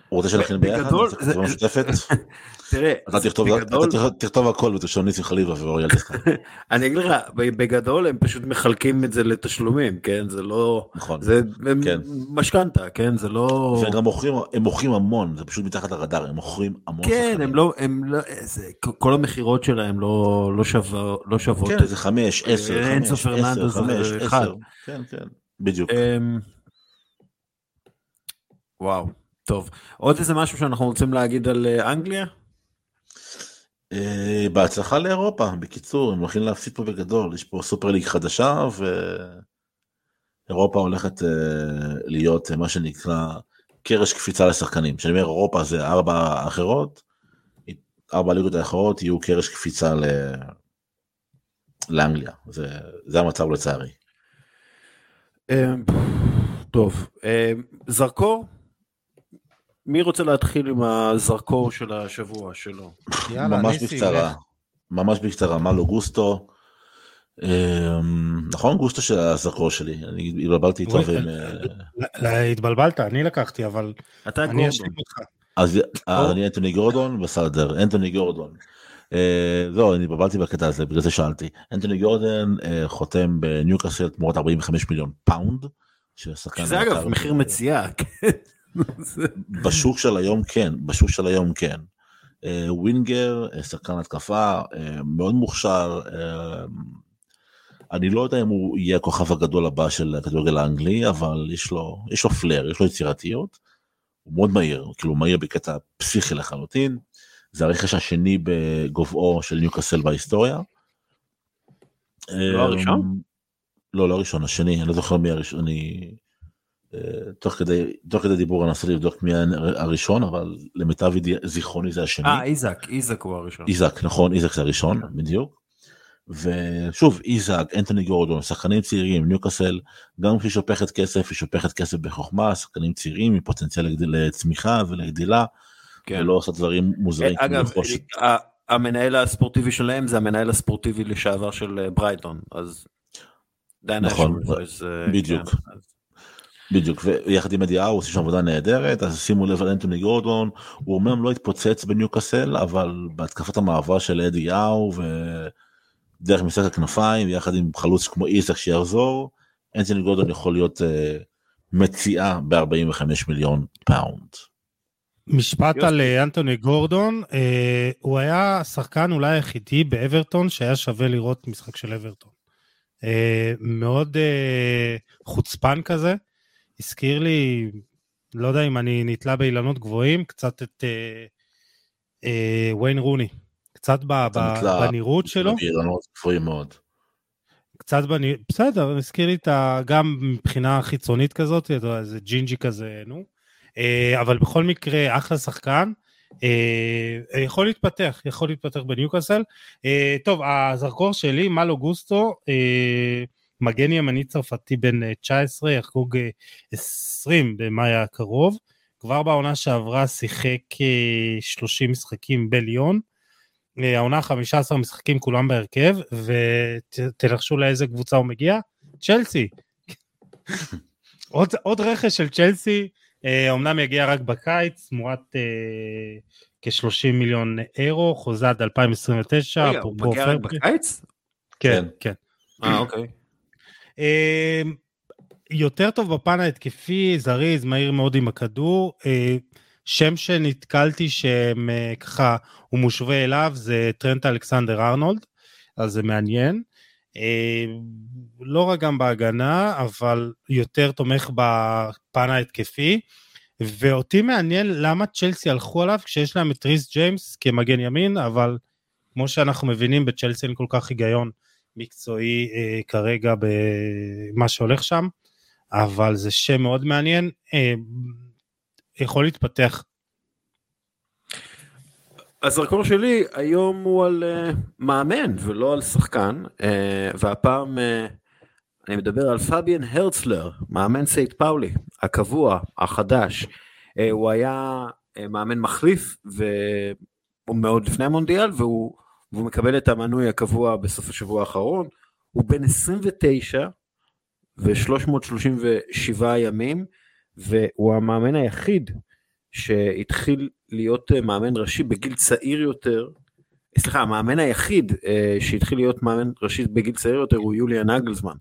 C: הוא רוצה שנכין ביחד?
A: תראה,
C: אתה תכתוב הכל ותרשום ניסים חליבה ואוריאל דסקל.
A: אני אגיד לך, בגדול הם פשוט מחלקים את זה לתשלומים, כן? זה לא...
C: נכון.
A: זה
C: כן.
A: משכנתה, כן? זה לא...
C: והם גם מוכרים, הם מוכרים המון, זה פשוט מתחת לרדאר, הם מוכרים המון
A: כן. הם לא, הם לא, כל המכירות שלהם לא, לא, לא שוות.
C: כן, זה חמש, עשר,
A: אה, אנסו
C: חמש, עשר, חמש. עשר. כן, כן, בדיוק.
A: אמ, וואו, טוב. עוד איזה משהו שאנחנו רוצים להגיד על אה, אנגליה?
C: אה, בהצלחה לאירופה, בקיצור, הם הולכים להפסיד פה בגדול, יש פה סופר ליג חדשה ואירופה הולכת אה, להיות מה שנקרא קרש קפיצה לשחקנים. כשאני אומר אירופה זה ארבע אחרות, ארבע ליגות האחרות יהיו קרש קפיצה ל... לאנגליה, זה, זה המצב לצערי.
A: טוב, זרקור? מי רוצה להתחיל עם הזרקור של השבוע שלו?
B: יאללה,
C: ממש בקצרה. ממש בקצרה, מלו גוסטו. אמ, נכון גוסטו של הזרקור שלי, אני התבלבלתי איתו. ועם,
B: אה,
C: אה,
B: לא, לא, התבלבלת, אני לקחתי, אבל
A: אתה
B: אני
A: גורדון.
B: אשלים אותך.
C: אז אז אני אנטוני גורדון בסדר אנטוני גורדון. אה, זהו אני התבלבלתי בקטע הזה בגלל זה שאלתי אנטוני גורדון אה, חותם בניוקאסל תמורת 45 מיליון פאונד.
A: שזה אגב. מחיר מציאה.
C: בשוק של היום כן בשוק של היום כן. אה, winger אה, שחקן התקפה אה, מאוד מוכשר. אני לא יודע אם הוא יהיה הכוכב הגדול הבא של הכדורגל האנגלי אבל יש לו יש לו flair יש לו יצירתיות. הוא מאוד מהיר כאילו מהיר בקטע פסיכי לחלוטין. זה הרכש השני בגובהו של ניוקאסל בהיסטוריה.
A: לא הראשון?
C: אה, לא לא הראשון השני אני לא זוכר מי הראשון אני תוך כדי תוך כדי דיבור אני אנסה לבדוק מי הראשון אבל למיטב זיכרוני זה השני.
A: אה, איזק, איזק הוא הראשון.
C: איזק נכון איזק זה הראשון בדיוק. ושוב איזק אנטוני גורדון שחקנים צעירים ניוקאסל גם כשהיא שופכת כסף היא שופכת כסף בחוכמה שחקנים צעירים עם פוטנציאל לצמיחה ולגדילה
A: כן.
C: ולא עושה דברים מוזרים. כמו
A: אגב,
C: לרכוש-
A: ה- המנהל הספורטיבי שלהם זה המנהל הספורטיבי לשעבר של אה, ברייטון, אז...
C: נכון,
A: אה,
C: בדיוק.
A: כן, אז-
C: בדיוק ויחד עם אדי האו עושים שם עבודה נהדרת אז שימו לב על אנטוני גורדון הוא אומנם לא התפוצץ בניוקאסל אבל בהתקפת המעבר של אדי האו ודרך משחק הכנפיים יחד עם חלוץ כמו איסאק שיחזור אנטוני גורדון יכול להיות uh, מציאה ב-45 מיליון פאונד.
B: משפט. על אה, אנטוני גורדון, אה, הוא היה השחקן אולי היחידי באברטון שהיה שווה לראות משחק של אברטון. אה, מאוד אה, חוצפן כזה, הזכיר לי, לא יודע אם אני נתלה באילנות גבוהים, קצת את, אה, אה, וויין רוני. קצת ב, ב, בנראות שלו.
C: גבוהים מאוד.
B: קצת בנראות, בסדר, הזכיר לי את ה... גם מבחינה חיצונית כזאת, איזה ג'ינג'י כזה, נו. אה, אבל בכל מקרה, אחלה שחקן. אה, יכול להתפתח, יכול להתפתח בניוקאסל. אה, טוב, הזרקור שלי, מלו גוסטו, אה, מגן ימני צרפתי בן 19, אה, יחגוג 20 אה, במאי הקרוב. כבר בעונה שעברה שיחק 30 אה, משחקים בליון. העונה 15 משחקים כולם בהרכב, ותנחשו לאיזה קבוצה הוא מגיע? צ'לסי. עוד, עוד רכש של צ'לסי, אומנם יגיע רק בקיץ, תמורת אה, כ-30 מיליון אירו, חוזה עד 2029.
A: רגע, הוא מגיע רק בקיץ?
B: כן, כן.
A: אה, אוקיי.
B: אמ, יותר טוב בפן ההתקפי, זריז, מהיר מאוד עם הכדור. אה, שם שנתקלתי שככה הוא מושווה אליו זה טרנט אלכסנדר ארנולד, אז זה מעניין. אה, לא רק גם בהגנה, אבל יותר תומך בפן ההתקפי. ואותי מעניין למה צ'לסי הלכו עליו כשיש להם את ריס ג'יימס כמגן ימין, אבל כמו שאנחנו מבינים בצ'לסי אין כל כך היגיון מקצועי אה, כרגע במה שהולך שם, אבל זה שם מאוד מעניין, אה, יכול להתפתח.
A: הזרקור שלי היום הוא על uh, מאמן ולא על שחקן, uh, והפעם uh, אני מדבר על פביאן הרצלר, מאמן סנט פאולי, הקבוע, החדש. Uh, הוא היה uh, מאמן מחליף, והוא מאוד לפני המונדיאל, והוא והוא מקבל את המנוי הקבוע בסוף השבוע האחרון, הוא בן 29 ו-337 ימים, והוא המאמן היחיד שהתחיל להיות אה, מאמן ראשי בגיל צעיר יותר, סליחה, המאמן היחיד אה, שהתחיל להיות מאמן ראשי בגיל צעיר יותר הוא יוליה נגלזמן,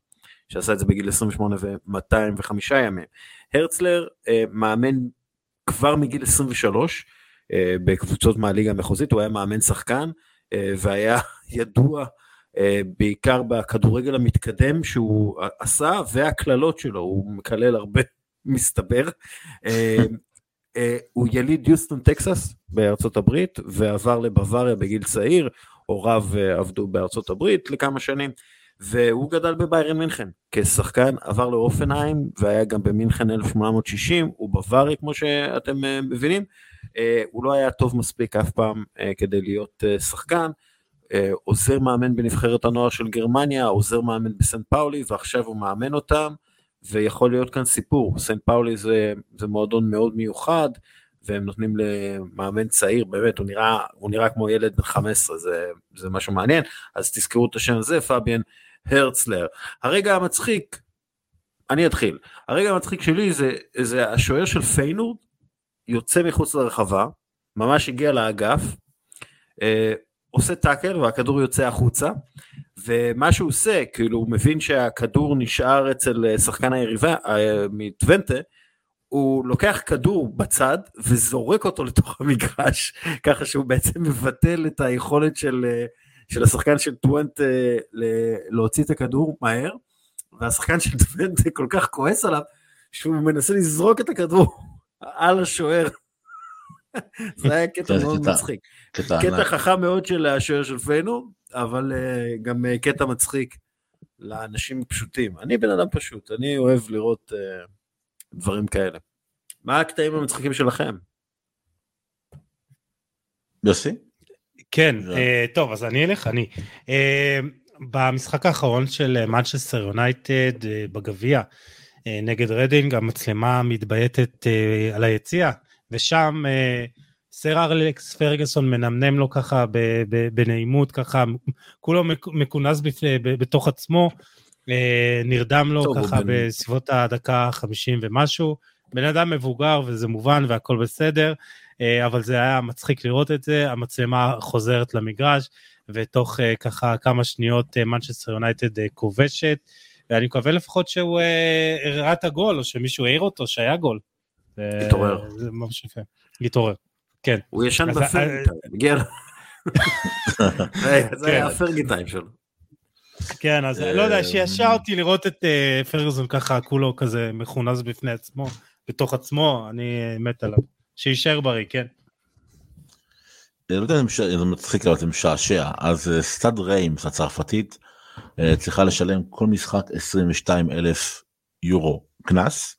A: שעשה את זה בגיל 28 ו-205 ימים. הרצלר אה, מאמן כבר מגיל 23 בקבוצות מהליגה המחוזית, הוא היה מאמן שחקן, אה, והיה ידוע אה, בעיקר בכדורגל המתקדם שהוא עשה והקללות שלו, הוא מקלל הרבה מסתבר. אה, הוא יליד יוסטון טקסס בארצות הברית ועבר לבוואריה בגיל צעיר, הוריו עבדו בארצות הברית לכמה שנים. והוא גדל בביירן מינכן כשחקן, עבר לאופנהיים והיה גם במינכן 1860, הוא בווארי כמו שאתם מבינים, אה, הוא לא היה טוב מספיק אף פעם אה, כדי להיות אה, שחקן, עוזר מאמן בנבחרת הנוער של גרמניה, עוזר מאמן בסן פאולי ועכשיו הוא מאמן אותם ויכול להיות כאן סיפור, סן פאולי זה, זה מועדון מאוד מיוחד והם נותנים למאמן צעיר, באמת הוא נראה, הוא נראה כמו ילד בן 15, זה, זה משהו מעניין, אז תזכרו את השם הזה, פביאן הרצלר. הרגע המצחיק, אני אתחיל, הרגע המצחיק שלי זה, זה השוער של פיינורד יוצא מחוץ לרחבה, ממש הגיע לאגף, אה, עושה טאקל והכדור יוצא החוצה, ומה שהוא עושה, כאילו הוא מבין שהכדור נשאר אצל אה, שחקן היריבה אה, מטוונטה, הוא לוקח כדור בצד וזורק אותו לתוך המגרש, ככה שהוא בעצם מבטל את היכולת של, אה, של השחקן של טוונטה להוציא את הכדור מהר, והשחקן של טוונטה כל כך כועס עליו, שהוא מנסה לזרוק את הכדור על השוער. זה היה קטע מאוד מצחיק. קטע חכם מאוד של השוער של פיינו, אבל אה, גם אה, קטע מצחיק לאנשים פשוטים. אני בן אדם פשוט, אני אוהב לראות אה, דברים כאלה. מה הקטעים המצחיקים שלכם?
C: יוסי?
B: כן, טוב, אז אני אלך, אני. במשחק האחרון של מנצ'סטר יונייטד בגביע, נגד רדינג, המצלמה מתבייתת אה, על היציע, ושם אה, סר אלכס פרגוסון מנמנם לו ככה בנעימות, ככה, כולו מכונס בתוך עצמו, נרדם לו טוב, ככה בן... בסביבות הדקה 50 ומשהו. בן אדם מבוגר וזה מובן והכל בסדר, אבל זה היה מצחיק לראות את זה, המצלמה חוזרת למגרש, ותוך ככה כמה שניות מנצ'סטר יונייטד כובשת. ואני מקווה לפחות שהוא אה, הראה את הגול, או שמישהו העיר אותו שהיה גול.
A: התעורר.
B: זה ממש יפה. התעורר, כן.
A: הוא ישן בפרגי הגיע זה היה הפרגי טיים שלו.
B: כן, אז לא יודע, שישע אותי לראות את אה, פרגוסון ככה, כולו כזה מכונס בפני עצמו, בתוך עצמו, אני מת עליו. שיישאר בריא, כן.
C: לא יודע אם זה מצחיק אבל זה משעשע אז סטאד ריימס הצרפתית צריכה לשלם כל משחק 22 אלף יורו קנס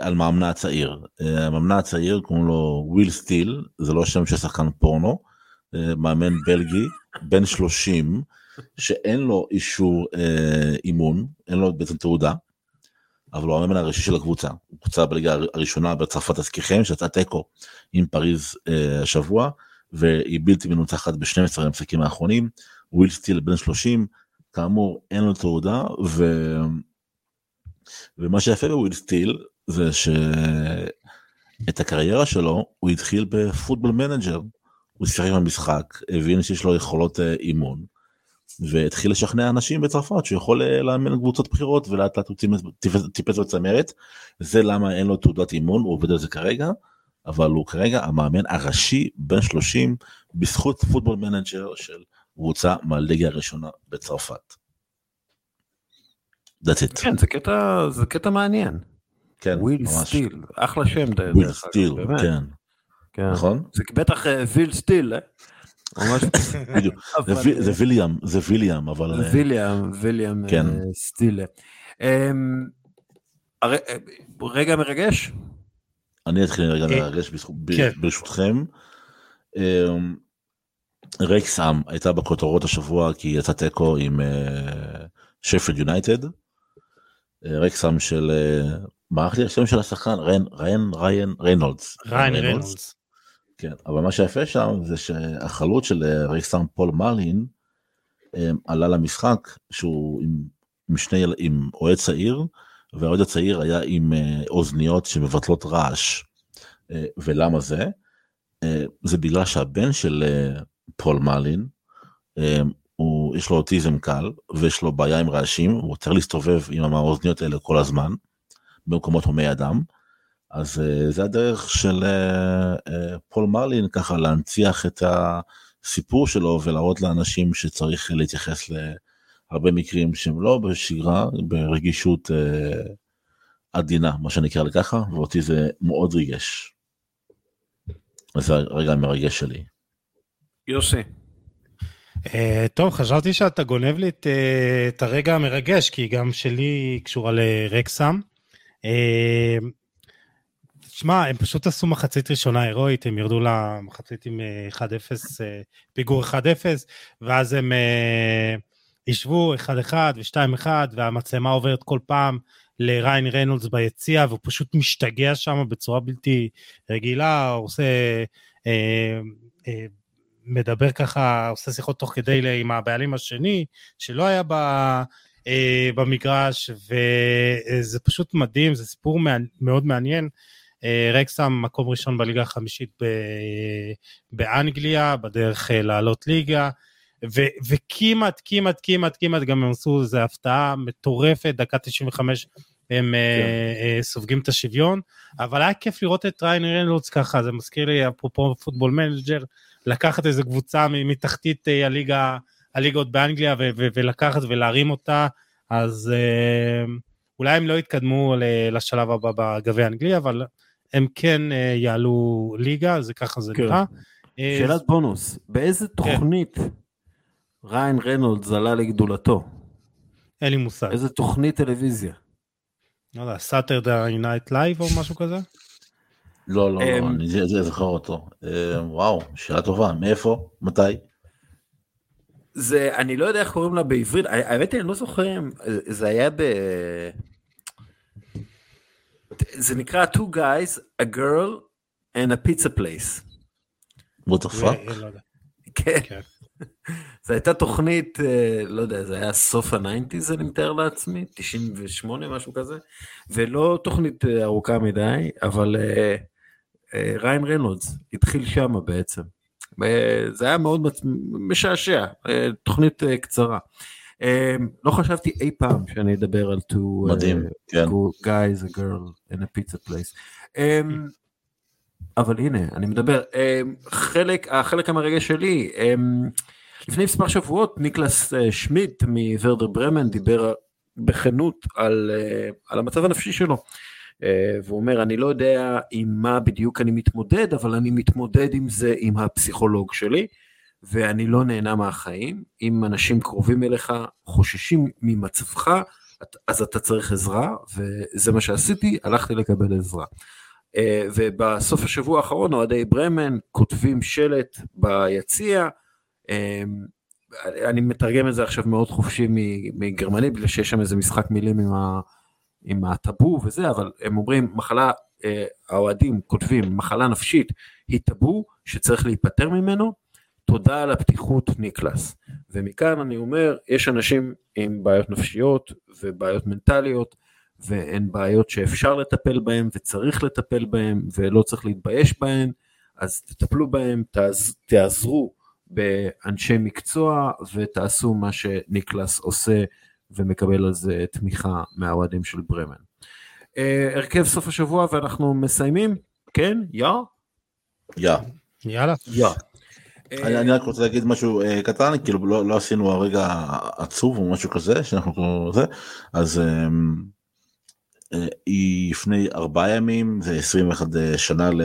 C: על מאמנה הצעיר. המאמן הצעיר קוראים לו וויל סטיל זה לא שם של שחקן פורנו מאמן בלגי בן 30 שאין לו אישור אימון אין לו בעצם תעודה אבל הוא המאמן הראשי של הקבוצה. קבוצה בליגה הראשונה בצרפת להזכירכם שיצאה תיקו עם פריז אה, השבוע והיא בלתי מנוצחת ב-12 המשחקים האחרונים. וויל סטיל בן 30 כאמור אין לו תעודה ו... ומה שיפה בוויל סטיל זה שאת הקריירה שלו הוא התחיל ב Football Manager. הוא שיחק במשחק והבין שיש לו יכולות אה, אימון והתחיל לשכנע אנשים בצרפת שהוא יכול אה, לאמן קבוצות בכירות ולאט לאט הוא טיפס בצמרת זה למה אין לו תעודת אימון הוא עובד על זה כרגע אבל הוא כרגע המאמן הראשי בן 30 בזכות Football Manager של קבוצה מהליגה הראשונה בצרפת.
A: That's it. כן זה קטע זה קטע מעניין.
C: כן
A: וויל סטיל אחלה שם.
C: וויל סטיל כן.
A: כן. נכון? זה בטח ויל סטיל.
C: זה ויליאם זה ויליאם אבל
A: ויליאם ויליאם
C: כן.
A: סטילה. אמ, רגע מרגש?
C: אני אתחיל רגע מרגש כן. ברשותכם. רייקסאם הייתה בכותרות השבוע כי יצא תיקו עם שפרד יונייטד. רייקסאם של מה השם של השחקן ריאן ריאן ריאן ריינולדס.
B: ריאן ריינולדס.
C: כן, אבל מה שיפה שם זה שהחלוץ של אה, רקסם פול מולין עלה למשחק שהוא עם, עם שני עם אוהד צעיר והאוהד הצעיר היה עם אה, אוזניות שמבטלות רעש. אה, ולמה זה? זה בגלל שהבן של פול מולין אמ, הוא יש לו אוטיזם קל ויש לו בעיה עם רעשים הוא צריך להסתובב עם האוזניות האלה כל הזמן במקומות הומי אדם. אז uh, זה הדרך של uh, uh, פול מרלין ככה להנציח את הסיפור שלו ולהראות לאנשים שצריך להתייחס להרבה מקרים שהם לא בשגרה, ברגישות עדינה, מה שנקרא לככה, ואותי זה מאוד ריגש. זה הרגע המרגש שלי.
A: יוסי.
B: Uh, טוב, חשבתי שאתה גונב לי את, uh, את הרגע המרגש, כי גם שלי קשורה לרקסם. Uh, שמע, הם פשוט עשו מחצית ראשונה הירואית, הם ירדו למחצית עם 1-0, אה, אה, פיגור 1-0, ואז הם ישבו אה, 1-1 ו-2-1, והמצלמה עוברת כל פעם לריין ריינולדס ביציע, והוא פשוט משתגע שם בצורה בלתי רגילה, הוא עושה... מדבר ככה, עושה שיחות תוך כדי עם הבעלים השני, שלא היה ב... במגרש, וזה פשוט מדהים, זה סיפור מאוד מעניין. אה, רקסם מקום ראשון בליגה החמישית באנגליה, בדרך אה, לעלות ליגה, ו- וכמעט, כמעט, כמעט, כמעט גם הם עשו איזו הפתעה מטורפת, דקה 95 הם אה, כן. אה, אה, סופגים את השוויון, אבל היה כיף לראות את ריאן ריינולדס ככה, זה מזכיר לי אפרופו Football Manager, לקחת איזה קבוצה מתחתית אה, הליגה, הליגות באנגליה ו- ו- ולקחת ולהרים אותה, אז אה, אולי הם לא יתקדמו לשלב הבא בגביע האנגלי, אבל הם כן אה, יעלו ליגה, זה ככה זה כן. נראה.
A: אה, שאלת בונוס, באיזה כן. תוכנית כן. ריאן ריינולדס עלה לגדולתו?
B: אין לי מושג.
A: איזה תוכנית טלוויזיה?
B: לא יודע, Saturday Night Live או משהו כזה?
C: לא, לא, לא, אני זוכר אותו. וואו, שאלה טובה, מאיפה? מתי?
A: זה, אני לא יודע איך קוראים לה בעברית, האמת היא, אני לא זוכר, זה היה ב... זה נקרא two guys, a girl and a pizza place.
C: what the fuck?
A: כן. כן. זו הייתה תוכנית, אה, לא יודע, זה היה סוף ה nineties אני מתאר לעצמי, 98 משהו כזה, ולא תוכנית אה, ארוכה מדי, אבל אה, ריין רנולדס התחיל שמה בעצם. זה היה מאוד משעשע, תוכנית קצרה. Um, לא חשבתי אי פעם שאני אדבר על two,
C: מדהים, uh, כן.
A: guys, a girl in a pizza place. Um, אבל הנה, אני מדבר. Um, חלק, החלק המרגש שלי, um, לפני מספר שבועות ניקלס uh, שמיט מוורדר ברמן דיבר בכנות על, uh, על המצב הנפשי שלו, והוא אומר, אני לא יודע עם מה בדיוק אני מתמודד, אבל אני מתמודד עם זה עם הפסיכולוג שלי, ואני לא נהנה מהחיים. אם אנשים קרובים אליך חוששים ממצבך, אז אתה צריך עזרה, וזה מה שעשיתי, הלכתי לקבל עזרה. ובסוף השבוע האחרון אוהדי ברמן כותבים שלט ביציע, אני מתרגם את זה עכשיו מאוד חופשי מגרמנית, בגלל שיש שם איזה משחק מילים עם, ה, עם הטאבו וזה, אבל הם אומרים, מחלה, אה, האוהדים כותבים, מחלה נפשית היא טאבו שצריך להיפטר ממנו, תודה על הפתיחות ניקלס. ומכאן אני אומר, יש אנשים עם בעיות נפשיות ובעיות מנטליות, והן בעיות שאפשר לטפל בהן וצריך לטפל בהן ולא צריך להתבייש בהן, אז תטפלו בהן, תעז, תעזרו באנשי מקצוע ותעשו מה שניקלס עושה ומקבל על זה תמיכה מהאוהדים של ברמן. אה, הרכב סוף השבוע ואנחנו מסיימים, כן? יא?
C: יא.
B: יאללה.
C: יא. אני, אני רק רוצה להגיד משהו uh, קטן כאילו לא, לא עשינו הרגע עצוב או משהו כזה שאנחנו זה אז uh, uh, לפני ארבעה ימים זה 21 שנה ל,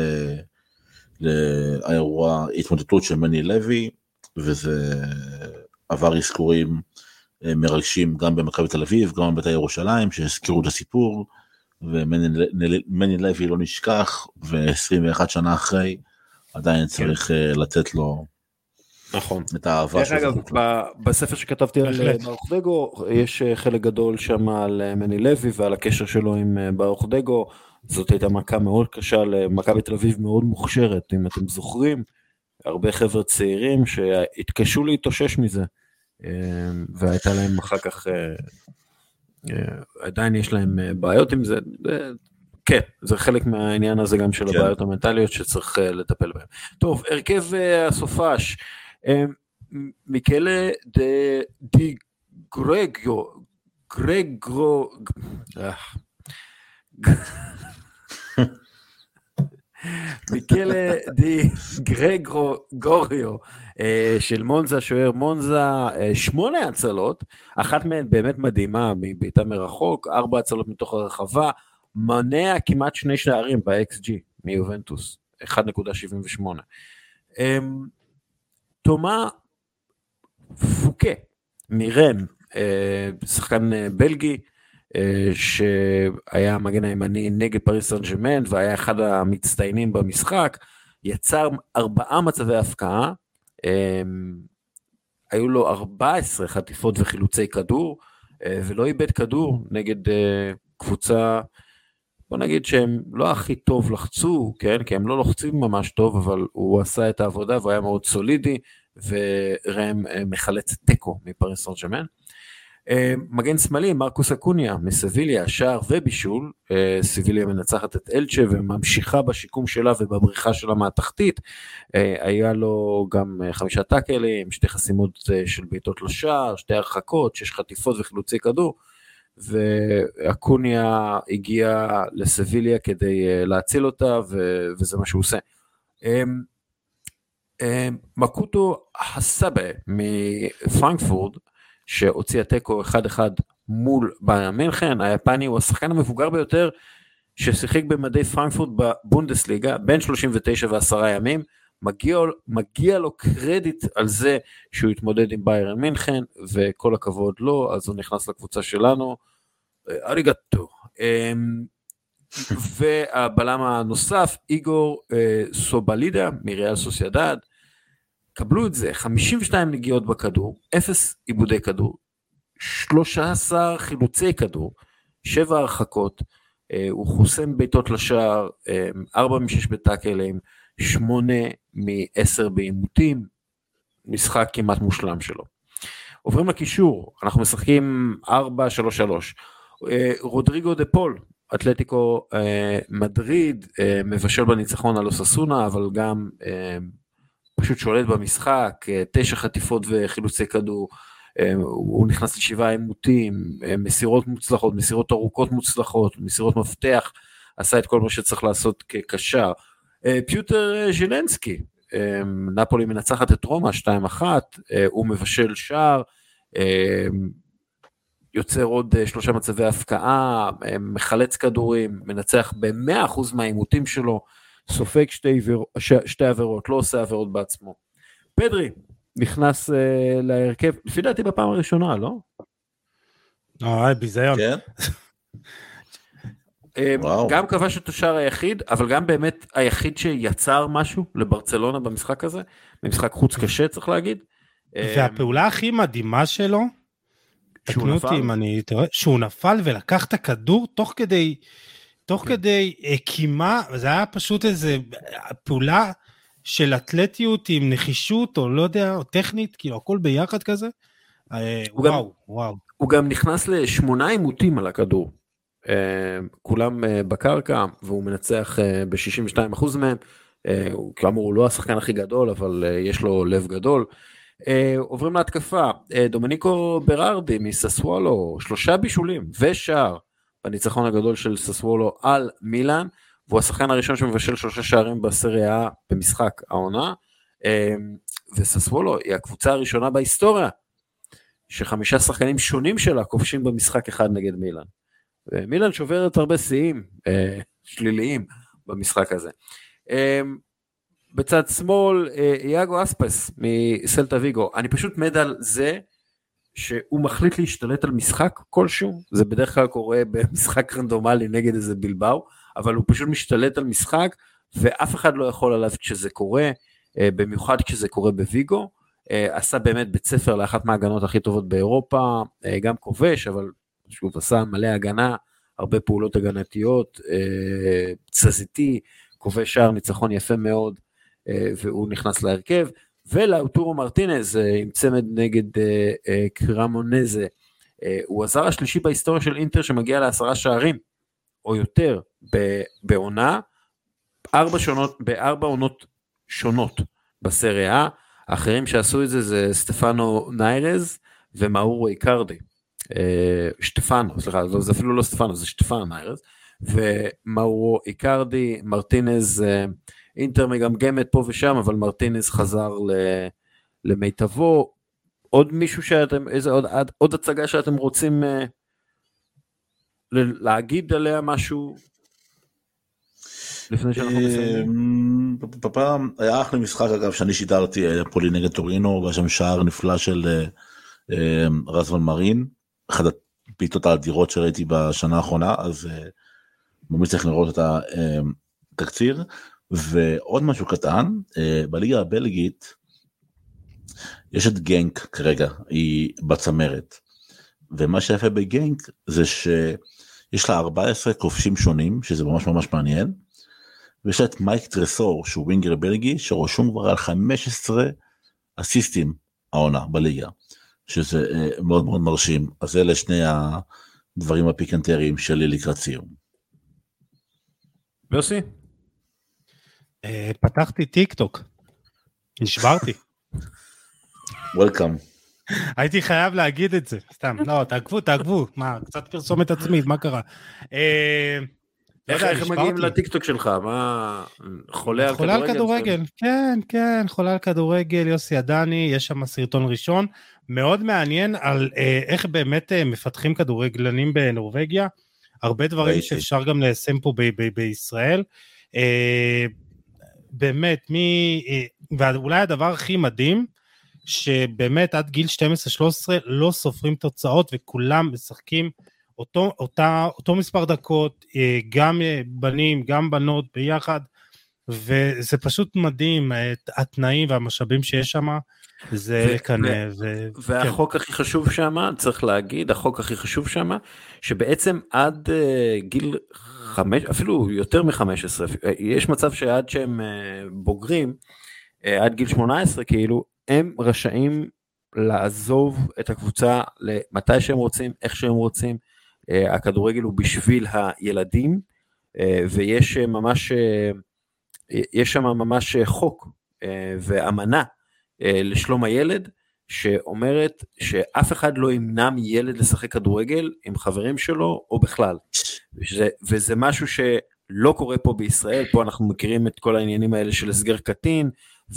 C: לאירוע התמודדות של מני לוי וזה עבר אזכורים אה, מרגשים גם במכבי תל אביב, גם בבית"ר ירושלים, שהזכירו את הסיפור, ומני לוי לא נשכח, ו-21 שנה אחרי, עדיין כן. צריך כן. לתת לו
A: נכון.
C: את האהבה
A: שלו. דרך אגב, בספר שכתבתי על ברוך דגו, יש חלק גדול שם על מני לוי ועל הקשר שלו עם ברוך דגו. זאת הייתה מכה מאוד קשה למכבי תל אביב מאוד מוכשרת, אם אתם זוכרים. הרבה חבר'ה צעירים שהתקשו להתאושש מזה, אה, והייתה להם אחר כך, אה, אה, עדיין יש להם בעיות עם זה, כן, זה חלק מהעניין הזה גם של כן. הבעיות המנטליות שצריך לטפל בהן. טוב, הרכב הסופש, מיקלה די גרגו, גרגו, מיקלה די גרגו גוריו אה, של מונזה, שוער מונזה, אה, שמונה הצלות, אחת מהן באמת מדהימה מבעיטה מרחוק, ארבע הצלות מתוך הרחבה, מונע כמעט שני שערים ב-XG מיובנטוס, 1.78. אמ, תומה פוקה אה, שחקן בלגי, אה, שהיה המגן הימני נגד פריס סן ג'מנט והיה אחד המצטיינים במשחק, יצר ארבעה מצבי הפקעה, אמ, היו לו 14 חטיפות וחילוצי כדור, אה, ולא איבד כדור נגד אה, קבוצה, בוא נגיד שהם לא הכי טוב לחצו, כן? כי הם לא לוחצים ממש טוב, אבל הוא עשה את העבודה והוא היה מאוד סולידי, ורם מחלץ תיקו מפריס סן ג'מנט. אה, מגן שמאלי, מרקוס אקוניה מסביליה, שער ובישול, אה, סביליה מנצחת את אלצ'ה וממשיכה בשיקום שלה ובבריחה שלה מהתחתית, אה, היה לו גם חמישה טאקלים, שתי חסימות של בעיטות לשער, שתי הרחקות, שש חטיפות וחילוצי כדור, ואקוניה הגיע לסביליה כדי להציל אותה וזה מה שהוא עושה. מקוטו הסאבה מפרנקפורד, שהוציאה תיקו 1-1 מול ביירן מינכן, היפני הוא השחקן המבוגר ביותר ששיחק במדי פרנקפורט בבונדסליגה, בין 39 ועשרה ימים, מגיע, מגיע לו קרדיט על זה שהוא התמודד עם ביירן מינכן, וכל הכבוד לו, אז הוא נכנס לקבוצה שלנו, אריגטו. אמ, והבלם הנוסף, איגור אה, סובלידה מריאל סוסיידד, קבלו את זה, 52 נגיעות בכדור, 0 עיבודי כדור, 13 חילוצי כדור, 7 הרחקות, אה, הוא חוסם בעיטות לשער, 4 אה, מ-6 בטאקלים, 8 מ-10 בעימותים, משחק כמעט מושלם שלו. עוברים לקישור, אנחנו משחקים 4-3-3. אה, רודריגו דה פול, אתלטיקו מדריד, מבשל בניצחון על אוססונה, אבל גם פשוט שולט במשחק, אה, תשע חטיפות וחילוצי כדור, אה, הוא נכנס לשבעה עימותים, אה, מסירות מוצלחות, מסירות ארוכות מוצלחות, מסירות מפתח, עשה את כל מה שצריך לעשות כקשר. פיוטר ז'ילנסקי, נפולי מנצחת את רומא 2-1, הוא מבשל שער, יוצר עוד שלושה מצבי הפקעה, מחלץ כדורים, מנצח ב-100% מהעימותים שלו, סופג שתי, שתי עבירות, לא עושה עבירות בעצמו. פדרי נכנס uh, להרכב, לפי דעתי בפעם הראשונה, לא?
B: אה, ביזיון. כן.
A: גם כבש את השער היחיד, אבל גם באמת היחיד שיצר משהו לברצלונה במשחק הזה, במשחק חוץ קשה צריך להגיד.
B: והפעולה הכי מדהימה שלו, תקנו אותי אם אני שהוא נפל ולקח את הכדור תוך כדי, תוך כן. כדי אה, קימה, זה היה פשוט איזה פעולה של אתלטיות עם נחישות, או לא יודע, או טכנית, כאילו הכל ביחד כזה. אה, וואו, גם, וואו.
A: הוא גם נכנס לשמונה עימותים על הכדור. Uh, כולם uh, בקרקע, והוא מנצח uh, ב-62% מהם. Uh, כאמור, הוא לא השחקן הכי גדול, אבל יש לו לב גדול. אה, עוברים להתקפה, אה, דומניקו ברארדי מססוולו, שלושה בישולים ושער בניצחון הגדול של ססוולו על מילאן, והוא השחקן הראשון שמבשל שלושה שערים בסריה במשחק העונה, אה, וססוולו היא הקבוצה הראשונה בהיסטוריה שחמישה שחקנים שונים שלה כובשים במשחק אחד נגד מילאן. ומילאן שוברת הרבה שיאים שליליים במשחק הזה. בצד שמאל אה, יאגו אספס מסלטה ויגו אני פשוט מת על זה שהוא מחליט להשתלט על משחק כלשהו זה בדרך כלל קורה במשחק רנדומלי נגד איזה בלבאו אבל הוא פשוט משתלט על משחק ואף אחד לא יכול עליו כשזה קורה אה, במיוחד כשזה קורה בוויגו. אה, עשה באמת בית ספר לאחת מההגנות הכי טובות באירופה גם כובש אבל שוב עשה מלא הגנה הרבה פעולות הגנתיות תזזיתי כובש שער ניצחון יפה מאוד אה, והוא נכנס להרכב, ולאוטורו מרטינז אה, עם צמד נגד אה, קרמונזה, הוא הזר השלישי בהיסטוריה של אינטר שמגיע לעשרה שערים, או יותר, בעונה, ארבע שונות, בארבע עונות שונות בסריה, האחרים שעשו את זה זה סטפנו ניירז ומאורו איקרדי. שטפנו, סליחה, זה אפילו לא סטפנו, זה שטפנו ניירז, ומאורו איקרדי, מרטינז אינטר מגמגמת פה ושם, אבל מרטינס חזר למיטבו. עוד מישהו שאתם, איזה עוד, עוד הצגה שאתם רוצים uh, להגיד עליה משהו לפני שאנחנו מסיימים?
C: בפעם היה אחלה משחק אגב שאני שידרתי אה, פולין נגד טורינו, והיה שם שער נפלא של אה, רזוון מרין, אחת הפעיטות האדירות שראיתי בשנה האחרונה, אז ממש צריך לראות את התקציר. ועוד משהו קטן, אה, בליגה הבלגית יש את גנק כרגע, היא בצמרת. ומה שיפה בגנק זה שיש לה 14 כובשים שונים, שזה ממש ממש מעניין. ויש לה את מייק טרסור, שהוא ווינגר בלגי, שרשום כבר על 15 אסיסטים העונה בליגה, שזה אה, מאוד מאוד מרשים. אז אלה שני הדברים הפיקנטריים שלי לקראת סיום.
A: יוסי?
B: אה, פתחתי טיק טוק, נשברתי.
C: Welcome.
B: הייתי חייב להגיד את זה, סתם, לא, תעקבו, תעקבו, מה, קצת פרסומת עצמית, מה קרה?
A: אה, לא איך הם מגיעים לטיקטוק שלך? מה, חולה על
B: כדורגל? חולה על כדורגל, כן, כן, חולה על כדורגל, יוסי עדני, יש שם סרטון ראשון, מאוד מעניין על אה, איך באמת מפתחים כדורגלנים בנורבגיה, הרבה דברים שאפשר גם ליישם פה בישראל. באמת, מי... ואולי הדבר הכי מדהים, שבאמת עד גיל 12-13 לא סופרים תוצאות וכולם משחקים אותו, אותה, אותו מספר דקות, אה, גם בנים, גם בנות ביחד, וזה פשוט מדהים, התנאים והמשאבים שיש שם, זה לקנא. ו...
A: והחוק כן. הכי חשוב שם, צריך להגיד, החוק הכי חשוב שם, שבעצם עד uh, גיל חמש, אפילו יותר מחמש עשרה, יש מצב שעד שהם אה, בוגרים, אה, עד גיל 18 כאילו, הם רשאים לעזוב את הקבוצה למתי שהם רוצים, איך שהם רוצים. אה, הכדורגל הוא בשביל הילדים, ויש ממש, יש שם ממש חוק ואמנה לשלום הילד, שאומרת שאף אחד לא ימנע מילד לשחק כדורגל עם חברים שלו או בכלל. וזה, וזה משהו שלא קורה פה בישראל, פה אנחנו מכירים את כל העניינים האלה של הסגר קטין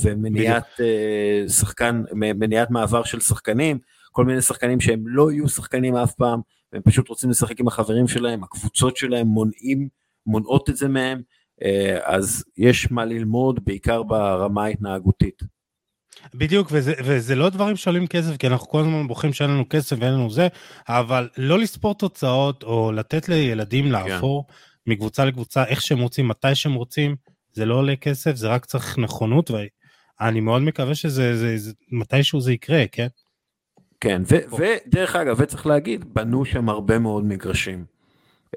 A: ומניעת uh, שחקן, מניעת מעבר של שחקנים, כל מיני שחקנים שהם לא יהיו שחקנים אף פעם, והם פשוט רוצים לשחק עם החברים שלהם, הקבוצות שלהם מונעים, מונעות את זה מהם, אה, אז יש מה ללמוד בעיקר ברמה ההתנהגותית.
B: בדיוק, וזה, וזה לא דברים שעולים כסף, כי אנחנו כל הזמן בוכים שאין לנו כסף ואין לנו זה, אבל לא לספור תוצאות או לתת לילדים כן. לעבור כן. מקבוצה לקבוצה איך שהם רוצים, מתי שהם רוצים, זה לא עולה כסף, זה רק צריך נכונות, ואני מאוד מקווה שזה, זה, זה, מתישהו זה יקרה, כן?
A: כן, ו- ודרך אגב, וצריך להגיד, בנו שם הרבה מאוד מגרשים.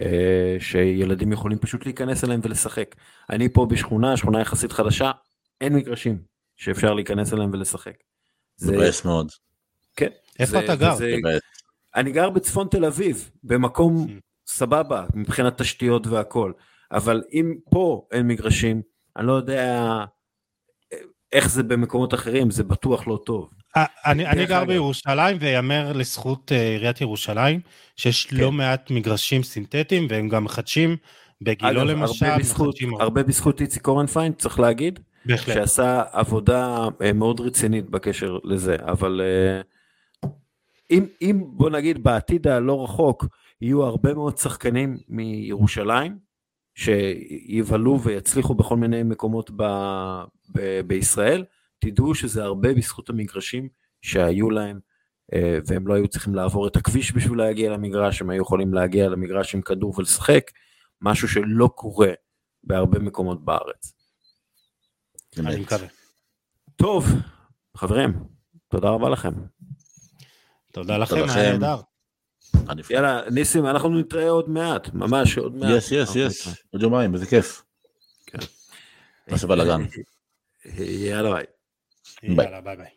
A: אה, שילדים יכולים פשוט להיכנס אליהם ולשחק. אני פה בשכונה, שכונה יחסית חדשה, אין מגרשים שאפשר להיכנס אליהם ולשחק.
C: זה מבאס מאוד.
A: כן.
B: איפה זה, אתה גר? זה...
A: אני גר בצפון תל אביב, במקום mm. סבבה מבחינת תשתיות והכל, אבל אם פה אין מגרשים, אני לא יודע איך זה במקומות אחרים, זה בטוח לא טוב.
B: אה, אני, אני גר בירושלים ויאמר לזכות אה, עיריית ירושלים שיש כן. לא מעט מגרשים סינתטיים והם גם מחדשים בגילו אגב, למשל.
A: הרבה בזכות, הרבה בזכות איציק קורנפיין צריך להגיד. בהחלט. שעשה עבודה אה, מאוד רצינית בקשר לזה אבל אם, אם בוא נגיד בעתיד הלא רחוק יהיו הרבה מאוד שחקנים מירושלים שיבלו ויצליחו בכל מיני מקומות ב, ב, בישראל תדעו שזה הרבה בזכות המגרשים שהיו להם, אה, והם לא היו צריכים לעבור את הכביש בשביל להגיע למגרש, הם היו יכולים להגיע למגרש עם כדור ולשחק, משהו שלא קורה בהרבה מקומות בארץ.
B: אני מקווה.
A: טוב, חברים, תודה רבה לכם.
B: תודה לכם, היה נהדר.
A: יאללה, ניסים, אנחנו נתראה עוד מעט, ממש עוד מעט.
C: Yes, yes, yes, עוד יומיים, איזה כיף. כן. נעשה בלאגן.
A: יאללה ביי.
B: יאללה ביי ביי.